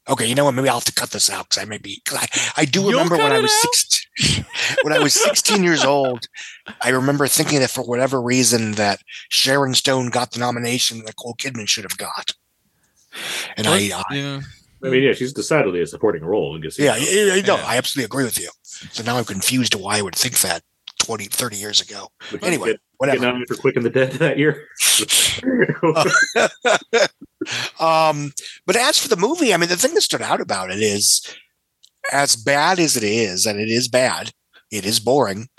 Okay, you know what? Maybe I'll have to cut this out because I may be. Cause I, I do You'll remember when I was out? 16, when I was 16 years old. I remember thinking that for whatever reason that Sharon Stone got the nomination that Nicole Kidman should have got. And I, I yeah. I mean, yeah, she's decidedly a supporting role in Casino. yeah, yeah, yeah, no, I absolutely agree with you. So now I'm confused to why I would think that 20, 30 years ago. But you Anyway, get- whatever. Get nominated for Quick and the Dead that year. um, but as for the movie, I mean, the thing that stood out about it is, as bad as it is, and it is bad, it is boring.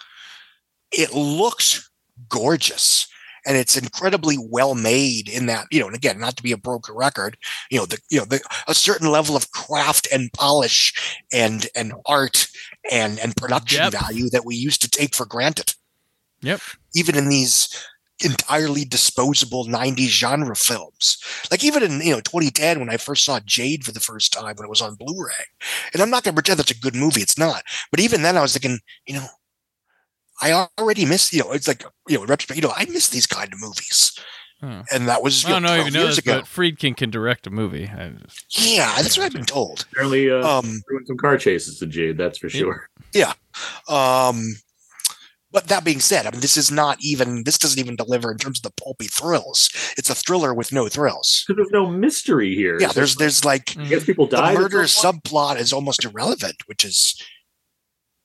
It looks gorgeous, and it's incredibly well made. In that, you know, and again, not to be a broken record, you know, the you know, the, a certain level of craft and polish and and art and and production Yep. value that we used to take for granted Yep. even in these entirely disposable 90s genre films. Like even in, you know, 2010 when I first saw Jade for the first time when it was on Blu-ray. And I'm not going to pretend that's a good movie, it's not. But even then I was thinking, you know, I already miss, you know, it's like, you know, in retrospect, you know, I miss these kind of movies. Huh. And that was, I you don't know, know 12 if you know years this, ago. but Friedkin can direct a movie. I just, Yeah, that's what I've been told. Apparently, uh, Um, doing some car chases to Jade, that's for sure. Yeah. Um, but that being said, I mean, this is not even, this doesn't even deliver in terms of the pulpy thrills. It's a thriller with no thrills. Because there's no mystery here. Yeah, there's, there's like, like, I guess people die. the murder subplot is almost irrelevant, which is,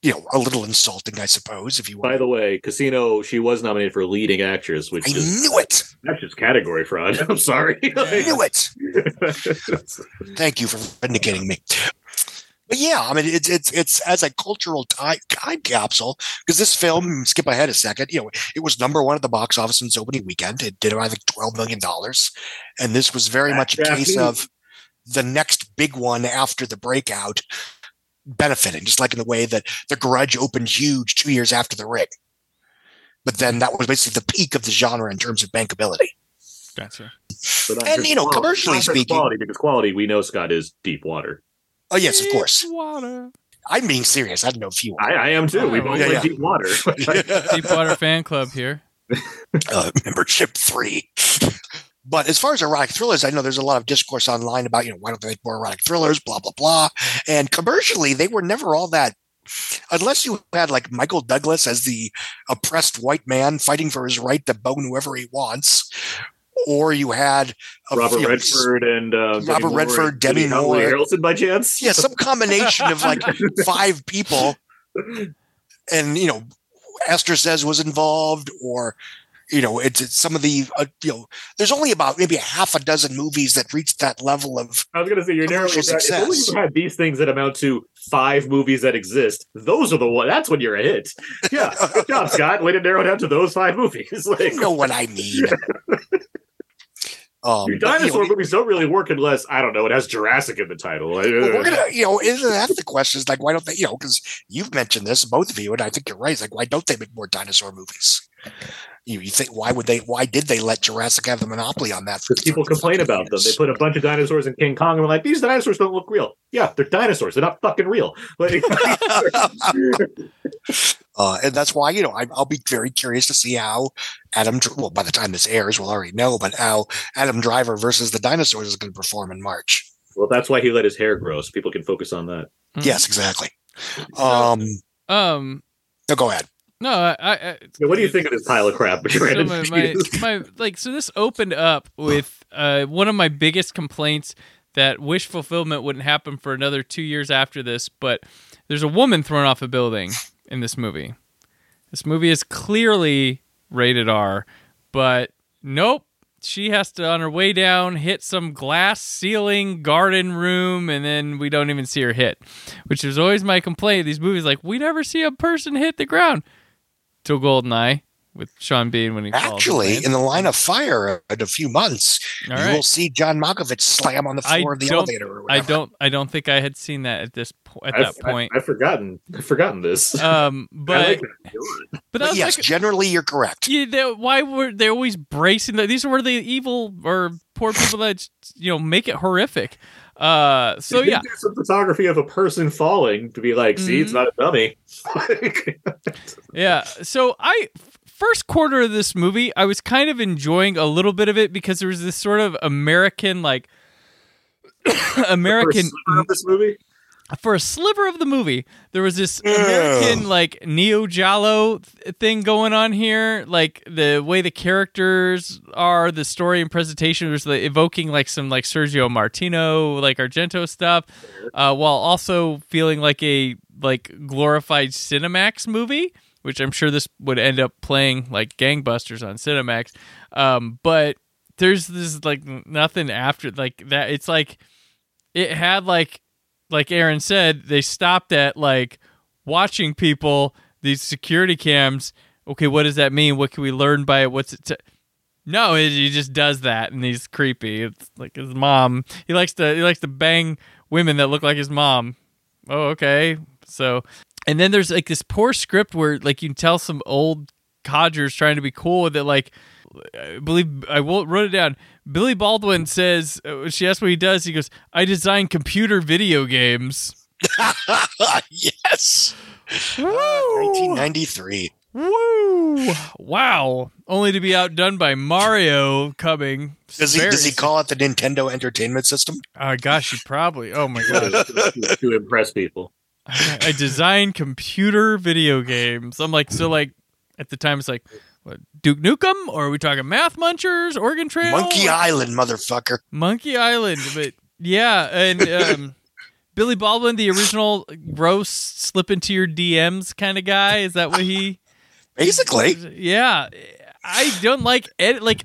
you know, a little insulting, I suppose, if you By want. the way, Casino, she was nominated for leading actress, which I is knew it. that's just category fraud. I'm sorry. I knew it. Thank you for vindicating me. But yeah, I mean, it's it's it's as a cultural time time capsule because this film. Skip ahead a second. You know, it was number one at the box office in its opening weekend. It did I think twelve million dollars, and this was very much a case of the next big one after the breakout benefiting, just like in the way that The Grudge opened huge two years after The Ring. But then that was basically the peak of the genre in terms of bankability. gotcha. But not And, you know, quality- commercially not speaking- quality because quality we know Scott is deep water. Oh yes, of course. Water. I'm being serious. I don't know if you I, I am too. we both Yeah, like yeah. deep water. Deepwater fan club here. uh, membership three. But as far as erotic thrillers, I know there's a lot of discourse online about, you know, why don't they make more erotic thrillers, blah, blah, blah. And commercially, they were never all that, unless you had like Michael Douglas as the oppressed white man fighting for his right to bone whoever he wants, or you had a, Robert you know, Redford and uh, Robert Moore Redford, and Demi Woody Moore. Harrelson by chance. yeah, some combination of like five people. And, you know, Eszterhas was involved, or, you know, it's, it's some of the, uh, you know, there's only about maybe a half a dozen movies that reach that level of I was going to say you're narrowing down. If only success. you had these things that amount to five movies that exist. Those are the one. That's when you're a hit. Yeah, good job, Scott. Way to narrow it down to those five movies. Like, you know what I mean. Um, your but, you know, dinosaur movies don't really work unless I don't know. It has Jurassic in the title. We're gonna, you know, isn't that the question? Is like, why don't they, you know, because you've mentioned this, both of you, and I think you're right. It's like, why don't they make more dinosaur movies? You, you think why would they? Why did they let Jurassic have the monopoly on that? Because people complain about them. They put a bunch of dinosaurs in King Kong and we're like, these dinosaurs don't look real. Yeah, they're dinosaurs. They're not fucking real. Like, Uh, and that's why you know I, I'll be very curious to see how Adam. Dr- Well, by the time this airs, we'll already know, but how Adam Driver versus the dinosaurs is going to perform in March. well, that's why he let his hair grow so people can focus on that. Yes, exactly. Um, Um, no, go ahead. No, I, I, Yeah, what do you think of this pile of crap? so my, my, my like so this opened up with uh, one of my biggest complaints that wish fulfillment wouldn't happen for another two years after this but there's a woman thrown off a building in this movie this movie is clearly rated r but nope she has to on her way down hit some glass ceiling garden room, and then we don't even see her hit, which is always my complaint. These movies, like we never see a person hit the ground. Till Goldeneye with Sean Bean when he Actually, and in the line of fire in a few months, All you right. will see John Malkovich slam on the I floor of the don't- elevator. Or I don't. I don't think I had seen that at this po- at I've, that point. I've, I've forgotten. I've forgotten this. Um, I but like but But was yes, like generally you're correct. Yeah, they, why were they always bracing that? These were the evil or poor people that you know make it horrific. Uh, so yeah, some photography of a person falling to be like, see, it's Mhm. not a dummy. yeah. So I first quarter of this movie, I was kind of enjoying a little bit of it because there was this sort of American like American of this movie. For a sliver of the movie, there was this American like neo giallo th- thing going on here. Like the way the characters are, the story and presentation was like, evoking like some like Sergio Martino, like Argento stuff, uh, while also feeling like a like glorified Cinemax movie. Which I'm sure this would end up playing like gangbusters on Cinemax, um, but there's this like nothing after like that. It's like it had like like Aaron said, they stopped at like watching people these security cams. Okay, what does that mean? What can we learn by it? What's it? T-? No, he just does that, and he's creepy. It's like his mom. He likes to he likes to bang women that look like his mom. Oh, okay. So, and then there's like this poor script where like you can tell some old codgers trying to be cool with it. Like, I believe I will- wrote it down. Billy Baldwin says uh, she asked what he does. He goes, "I design computer video games." yes. Uh, 1993. Woo! Wow! Only to be outdone by Mario coming. Does he Very- does he call it the Nintendo Entertainment System? Oh gosh, he probably. Oh my god! to, to impress people. I design computer video games. I'm like, so like at the time it's like, what, Duke Nukem, or are we talking Math Munchers, Oregon Trail, Monkey Island, motherfucker. Monkey Island? But yeah, and um, Billy Baldwin, the original gross slip into your DMs kind of guy. Is that what he? Basically. Yeah, I don't like edit. Like,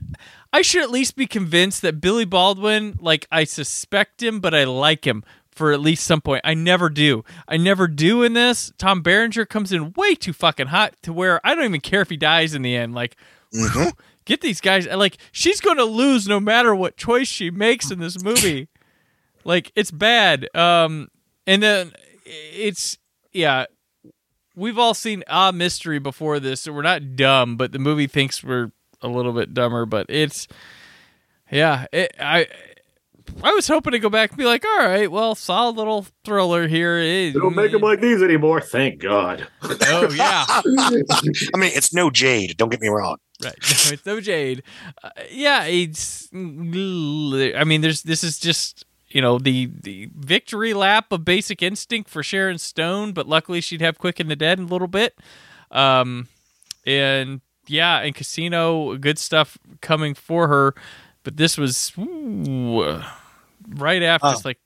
I should at least be convinced that Billy Baldwin, like, I suspect him, but I like him for at least some point. I never do. I never do in this. Tom Berenger comes in way too fucking hot to where I don't even care if he dies in the end. Like, Mm-hmm. get these guys. Like, she's going to lose no matter what choice she makes in this movie. like, it's bad. Um, and then it's yeah we've all seen a mystery before this, so we're not dumb, but the movie thinks we're a little bit dumber. But it's, yeah, it, I, I was hoping to go back and be like, all right, well, solid little thriller here. It- They don't make them like these anymore. Thank God. oh yeah, I mean, it's no Jade. Don't get me wrong. right. No, it's no Jade. Uh, yeah, it's. I mean, there's. This is just. You know the the victory lap of Basic Instinct for Sharon Stone, but luckily she'd have Quick and the Dead in a little bit. Um, and yeah, and Casino, good stuff coming for her, but this was ooh, right after. Oh. It's like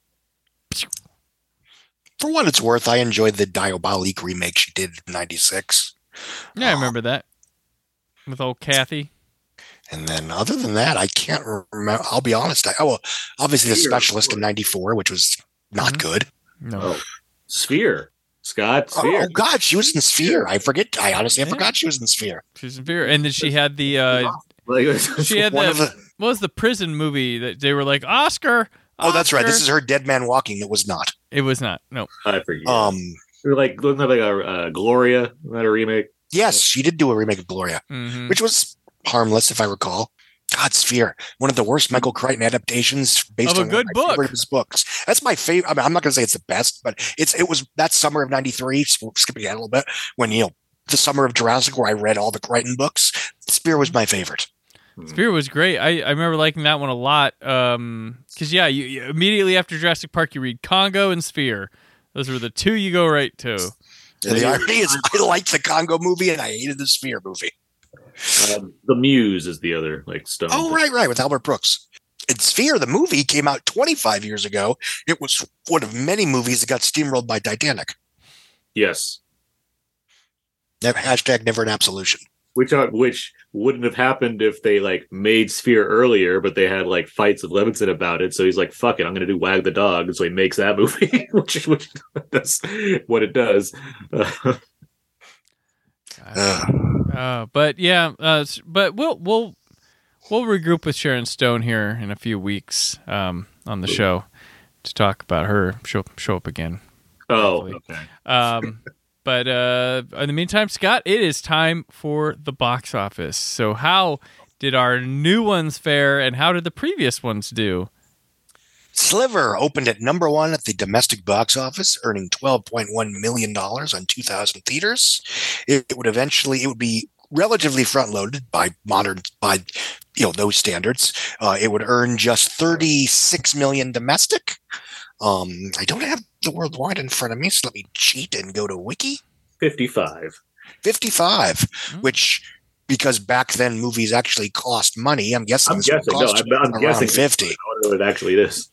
For what it's worth, I enjoyed the Diabolique remake she did in '96. yeah, I remember that with old Kathy. And then, other than that, I can't remember. I'll be honest. I, oh, well, obviously, the specialist in '94, which was not good. No, Oh, Sphere. Scott Sphere. Oh God, she was in Sphere. I forget. I honestly, I forgot she was in Sphere. she's in Sphere, and then she had the. uh Like, She had One the, the- what was the prison movie that they were like Oscar? Oh, that's right. This is her Dead Man Walking. It was not. It was not. No. I forget. Um, like wasn't that like a uh, Gloria? Not a remake. yes, she did do a remake of Gloria, Mhm. which was harmless, if I recall. God, Sphere, one of the worst Michael Crichton adaptations based Of a on good book. favorite of his books. That's my favorite. I mean, I'm not going to say it's the best, but it's it was that summer of '93. Skipping ahead a little bit, when you know the summer of Jurassic, where I read all the Crichton books. Sphere was my favorite. Sphere was great. I, I remember liking that one a lot. Um, because yeah, you, you immediately after Jurassic Park, you read Congo and Sphere. Those were the two you go right to. And the irony is, I liked the Congo movie and I hated the Sphere movie. Um, the Muse is the other like stone. Oh, right, right, with Albert Brooks. And Sphere, the movie, came out 25 years ago. It was one of many movies that got steamrolled by Titanic. Yes. Never, hashtag never an absolution. which are which wouldn't have happened if they like made Sphere earlier, but they had like fights with Levinson about it. So he's like, "Fuck it, I'm gonna do Wag the Dog," and so he makes that movie, which which that's what it does. Uh, Uh, but yeah, uh, but we'll we'll we'll regroup with Sharon Stone here in a few weeks um, on the show to talk about her show show up again. oh, hopefully. okay. Um, but uh, in the meantime, Scott, it is time for the box office. So, how did our new ones fare, and how did the previous ones do? Sliver opened at number one at the domestic box office, earning $12.1 million on 2,000 theaters. It, it would eventually, it would be relatively front loaded by modern, by, you know, those standards. Uh, it would earn just 36 million domestic. Um, I don't have the worldwide in front of me, so let me cheat and go to Wiki. Fifty-five. 55, which because back then movies actually cost money. I'm guessing I'm this would guessing. No, cost I'm, I'm around guessing 50. I wonder what it actually is.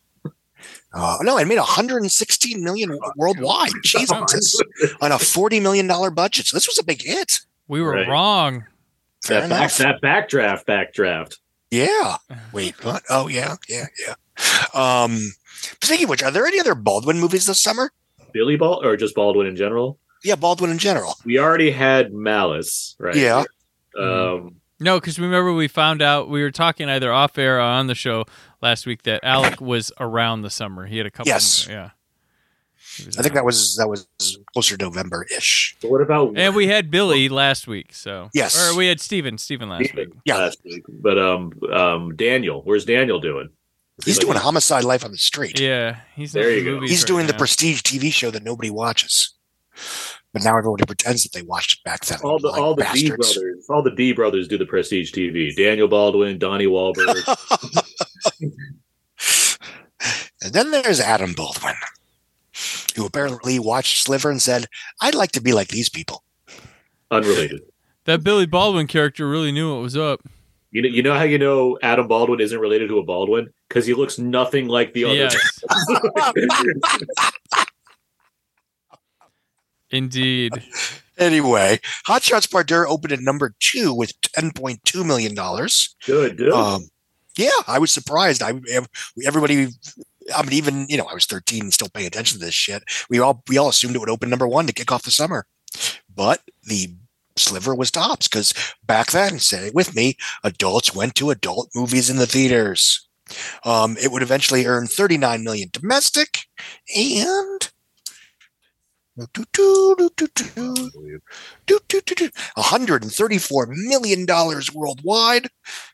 Uh, no, it made 116 million worldwide. Jesus, on a 40 million dollar budget. So this was a big hit. We were Right. wrong. Fair That, back, enough. that backdraft, backdraft. Yeah. Wait, what? Oh, yeah, yeah, yeah. Um, speaking of which, are there any other Baldwin movies this summer? Billy Ball or just Baldwin in general? Yeah, Baldwin in general. We already had Malice, right? Yeah. Um, No, because remember we found out we were talking either off air or on the show last week that Alec was around the summer. He had a couple. Yes. yeah. I think that was that was closer to November ish. but what about And we had Billy last week, so Yes. or we had Steven, Steven last week. Yeah. last week? But um, um, Daniel, where's Daniel doing? Is he He's like- doing Homicide Life on the Street. Yeah, he's There you go. movies He's right doing the now. prestige TV show that nobody watches. But now everybody pretends that they watched it back then. all the like all the D brothers, all the D brothers do the prestige TV. Daniel Baldwin, Donnie Wahlberg. And then there's Adam Baldwin, who apparently watched Sliver and said, I'd like to be like these people. unrelated. That Billy Baldwin character really knew what was up. You know, you know how you know Adam Baldwin isn't related to a Baldwin because he looks nothing like the other. Yes, indeed. Anyway, Hot Shots Part Deux opened at number two with $10.2 million. Good, dude. Um, yeah, I was surprised. I everybody, I mean, even you know, I was 13 and still paying attention to this shit. We all we all assumed it would open number one to kick off the summer, but the sliver was tops because back then, say it with me, adults went to adult movies in the theaters. Um, it would eventually earn 39 million domestic and. 134 million dollars worldwide.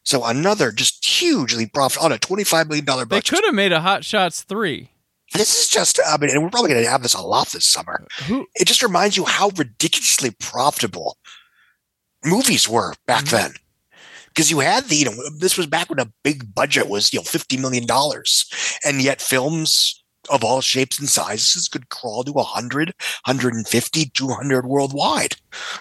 So another just hugely profit on a 25 million dollar budget. They could have made a Hot Shots three. This is just, I mean, and we're probably going to have this a lot this summer. It just reminds you how ridiculously profitable movies were back mm-hmm. then. Because you had the, you know, this was back when a big budget was, you know, $50 million. And yet films of all shapes and sizes could crawl to 100, 150, 200 worldwide.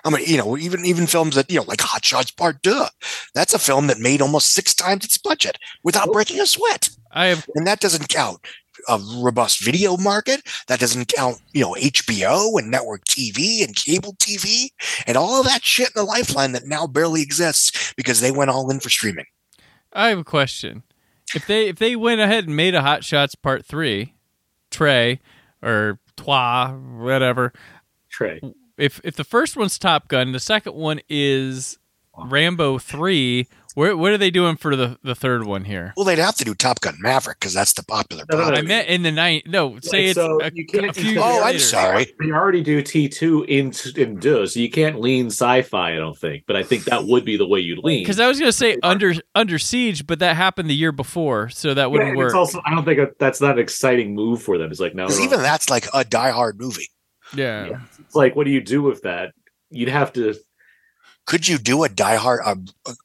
I mean, you know, even, even films that, you know, like Hot Shots Part Deux, that's a film that made almost six times its budget without breaking a sweat. I have And that doesn't count a robust video market. That doesn't count, you know, HBO and network TV and cable TV and all of that shit in the lifeline that now barely exists because they went all in for streaming. I have a question. If they if they went ahead and made a Hot Shots Part Three, Trey or Trois, whatever. Trey. If if the first one's Top Gun, the second one is Rambo Three. Where what are they doing for the the third one here? Well, they'd have to do Top Gun Maverick because that's the popular No, no, no. I meant in the night. No, say Like, it's so a, you can't- a few years Oh, I'm later. sorry. They already do T two in in Deux, so you can't lean sci-fi. I don't think, but I think that would be the way you'd lean. Because I was going to say under under siege, but that happened the year before, so that wouldn't and work. it's also I don't think that- that's not an exciting move for them. It's like now even that's like a Die Hard movie. yeah. it's like what do you do with that? You'd have to. Could you do a Die Hard, a,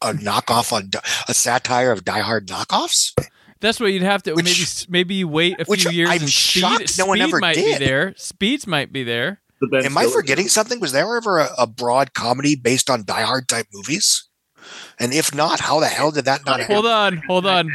a knockoff on a satire of Die Hard knockoffs? That's what you'd have to Which- maybe maybe you wait a which few years. I'm and shocked speed, no one speed ever might did. be there. Speeds might be there. the Am I Stiller- forgetting something? Was there ever a, a broad comedy based on Die Hard type movies? And if not, how the hell did that not Hold happen? Hold on, hold on.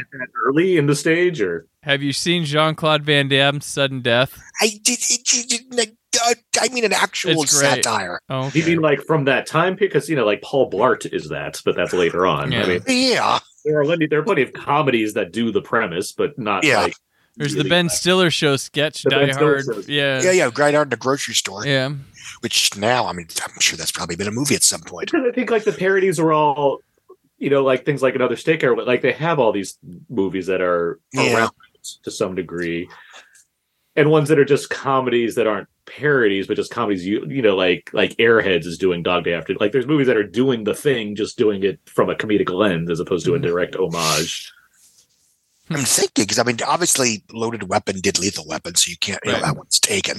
early in the stage, or Have you seen Jean Claude Van Damme's sudden death? I did. Uh, I mean an actual It's great. satire. Oh, You mean like from that time period? Because you know, like Paul Blart is that, but that's later on. Yeah. I mean, Yeah. there are plenty, there are plenty of comedies that do the premise, but not Yeah. like There's the really Ben bad. Stiller show sketch, The Ben Die Stiller Hard. shows. Yeah. Yeah, yeah, right out in the grocery store. Yeah. Which now, I mean, I'm sure that's probably been a movie at some point. Because I think like the parodies are all, you know, like things like another steak or like they have all these movies that are Yeah. around to some degree, and ones that are just comedies that aren't parodies, but just comedies. You you know, like like Airheads is doing Dog Day After. Like there's movies that are doing the thing, just doing it from a comedic lens as opposed to a direct homage. I'm thinking because I mean, obviously, Loaded Weapon did Lethal Weapon, so you can't. You know, that one's taken.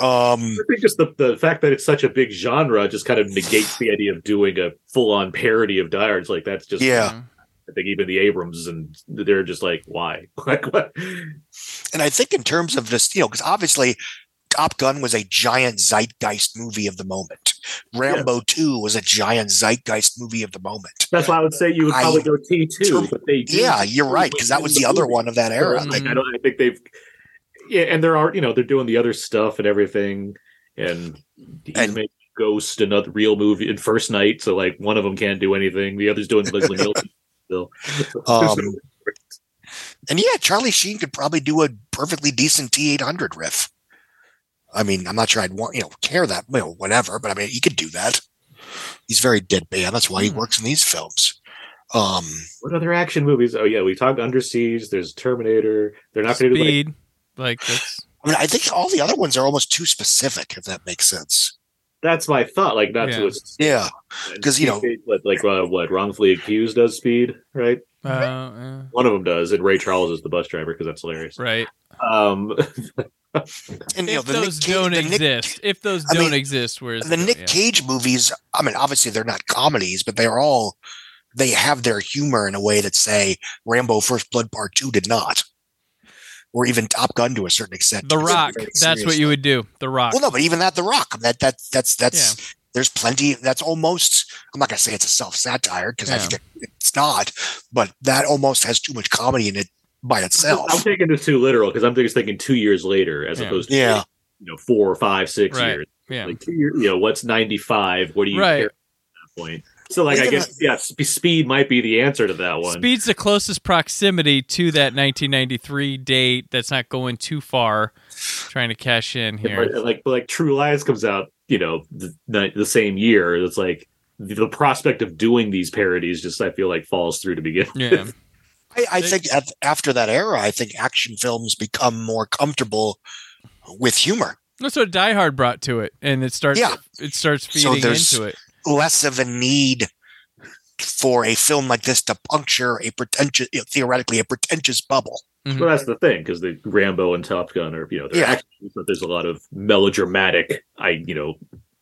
Um, I think just the, the fact that it's such a big genre just kind of negates the idea of doing a full on parody of Die Hard. It's like that's just Yeah. I think even the Abrahams and they're just like, why? Like what? and I think in terms of this, you know, because obviously, Top Gun was a giant zeitgeist movie of the moment. Rambo Two was a giant zeitgeist movie of the moment. That's why I would say you would I- probably go T two, but they Yeah, you're right because that was the other one of that era. Like, I don't. I think they've. Yeah, and there are you know they're doing the other stuff and everything, and he's making Ghost another real movie in First Night. So like one of them can't do anything, the other's doing Leslie Nielsen still. Um, and yeah, Charlie Sheen could probably do a perfectly decent T eight hundred riff. I mean, I'm not sure I'd want you know care that you know whatever, but I mean he could do that. He's very deadpan. That's why he works in these films. Um, what other action movies? Oh yeah, we talked Under Siege. There's Terminator. They're not going to do like, Like that's I mean, I think all the other ones are almost too specific, if that makes sense. that's my thought. Like not Yeah. to a Yeah, because you know, what like uh, what wrongfully accused does Speed right? uh, uh, One of them does, and Ray Charles is the bus driver because that's hilarious. right. Um, and you know, If the those Cage, don't exist, if those don't exist, where's the Nick yeah. Cage movies. I mean, obviously they're not comedies, but they are all they have their humor in a way that say Rambo: First Blood Part Two did not, or even Top Gun to a certain extent. The Rock. That's what you would do. The Rock. Well, no, but even that, The Rock. That that that's that's. There's plenty. That's almost. I'm not gonna say it's a self satire because Yeah. it's not, but that almost has too much comedy in it by itself. I'm taking this too literal because I'm just thinking two years later as Yeah. opposed to Yeah. you know four or five, six Right. years. Yeah. Like two years, you know, what's 95? What do you Right. care at that point? So like Well, I even guess yeah, sp- speed might be the answer to that one. Speed's the closest proximity to that 1993 date that's not going too far, trying to cash in here. But, like like True Lies comes out, you know, the, the, the same year. It's like the, the prospect of doing these parodies just I feel like falls through to begin. with. Yeah. I, I think at, after that era, I think action films become more comfortable with humor. That's what Die Hard brought to it, and it starts. Yeah. It starts So feeding there's- into it. Less of a need for a film like this to puncture a pretentious, you know, theoretically, a pretentious bubble. Mm-hmm. Well, that's the thing because the Rambo and Top Gun are you know they're Yeah. action, but there's a lot of melodramatic, I you know,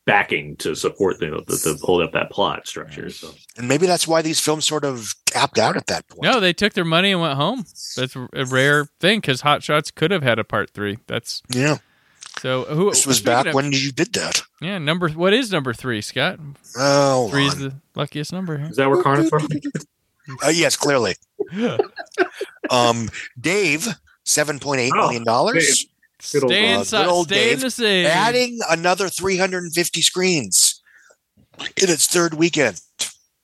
backing to support the, know to, to hold up that plot structure. So And maybe that's why these films sort of tapped out at that point. No, they took their money and went home. That's a rare thing because Hot Shots could have had a part three. That's Yeah. so. Who This was back of- when you did that. Yeah, number. What is number three, Scott? Oh, Three is the luckiest number. Here. is that where Carnivore? uh, yes, clearly. um, Dave, seven point eight Oh, million dollars. Good old- Stay uh, inside. good old Stay in the same. Adding another three hundred and fifty screens in its third weekend.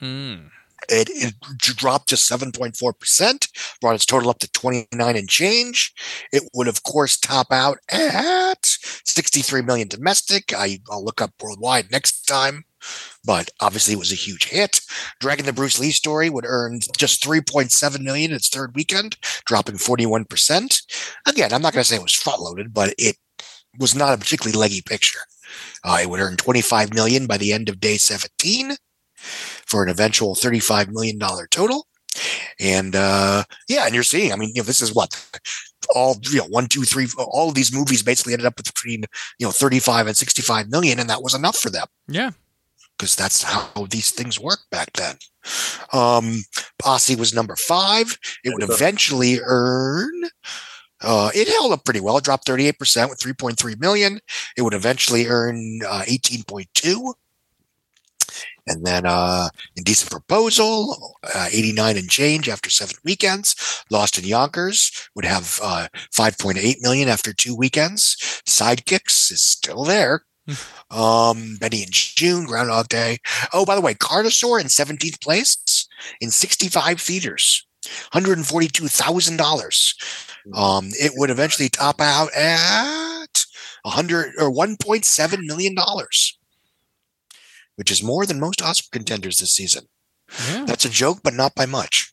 Mm. It, it dropped to 7.4%, brought its total up to 29 and change. It would, of course, top out at 63 million domestic. I, I'll look up worldwide next time, but obviously it was a huge hit. Dragon the Bruce Lee story would earn just 3.7 million its third weekend, dropping 41%. Again, I'm not going to say it was front loaded, but it was not a particularly leggy picture. Uh, it would earn 25 million by the end of day 17 for an eventual $35 million total. And uh, yeah, and you're seeing, I mean, you know, this is what all, you know, one, two, three, all of these movies basically ended up with between, you know, 35 and 65 million, and that was enough for them Yeah. Because that's how these things worked back then. Um, Posse was number five. It would eventually earn. Uh, it held up pretty well. It dropped 38% with 3.3 million. It would eventually earn uh, 18.2. And And then uh, Indecent Proposal, uh, 89 and change after seven weekends. Lost in Yonkers would have uh, 5.8 million after two weekends. Sidekicks is still there. um, Benny and Joon, Groundhog Day. Oh, by the way, Carnosaur in 17th place in 65 theaters. $142,000. Um, it would eventually top out at 100 or 1.7 million dollars, which is more than most Oscar contenders this season. Yeah. That's a joke, but not by much.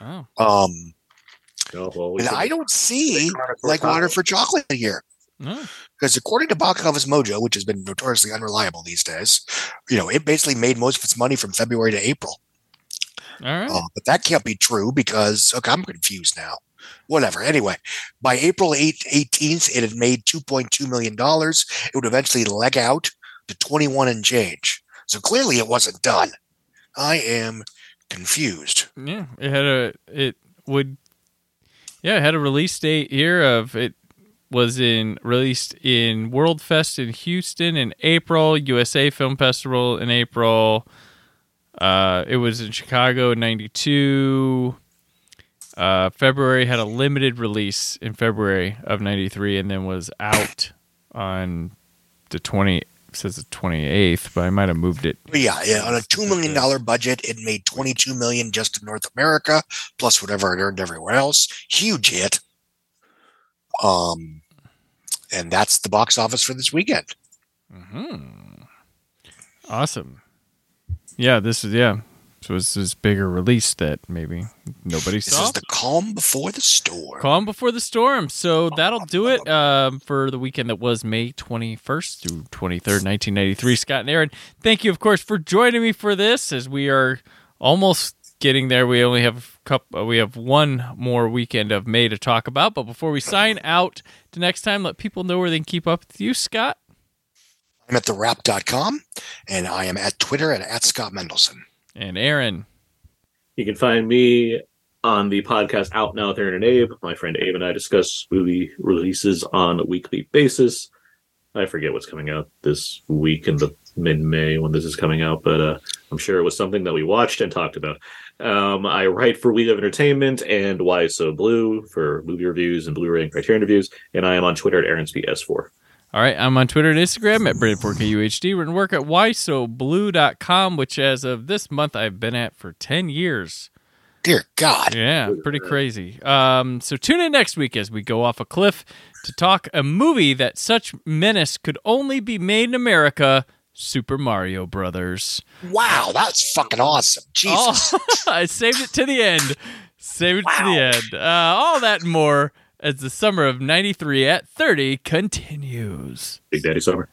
Oh. Um, Oh, well, we and I don't see like water for chocolate here. Because according to Office Mojo, which has been notoriously unreliable these days, you know, it basically made most of its money from February to April. All right. Uh, but that can't be true because okay, I'm confused now. Whatever. Anyway, by April 8th, 18th, it had made 2.2 million dollars. It would eventually leg out to 21 and change. So clearly, it wasn't done. I am confused. Yeah, it had a it would yeah, it had a release date here of it was in released in World Fest in Houston in April, USA Film Festival in April. Uh, it was in Chicago in '92. Uh, February had a limited release in February of '93, and then was out on the 20 says the 28th, but I might have moved it. Yeah, yeah, on a two million dollar budget, it made 22 million just in North America, plus whatever it earned everywhere else. Huge hit. Um, and that's the box office for this weekend. Hmm. Awesome. Yeah, this is yeah. So it's this bigger release that maybe nobody saw. This is the calm before the storm. Calm before the storm. So that'll do it um, for the weekend that was May 21st through 23rd, 1993. Scott and Aaron, thank you, of course, for joining me for this as we are almost getting there. We only have a couple, we have one more weekend of May to talk about. But before we sign out to next time, let people know where they can keep up with you, Scott. I'm at thewrap.com and I am at Twitter and at Scott Mendelson. And Aaron. You can find me on the podcast Out Now with Aaron and Abe. My friend Abe and I discuss movie releases on a weekly basis. I forget what's coming out this week in the mid May when this is coming out, but uh, I'm sure it was something that we watched and talked about. Um, I write for We Live Entertainment and Why So Blu for movie reviews and Blu ray and Criterion reviews, and I am on Twitter at AaronsPS4. All right, I'm on Twitter and Instagram at Brandon4KUHD. Written work at whysoblu.com, which as of this month I've been at for 10 years. Dear God. Yeah, pretty crazy. Um, so tune in next week as we go off a cliff to talk a movie that such menace could only be made in America Super Mario Brothers. Wow, that's fucking awesome. Jesus. Oh, I saved it to the end. Saved it to the end. Uh, all that and more as the summer of 93 at 30 continues. Big Daddy Summer.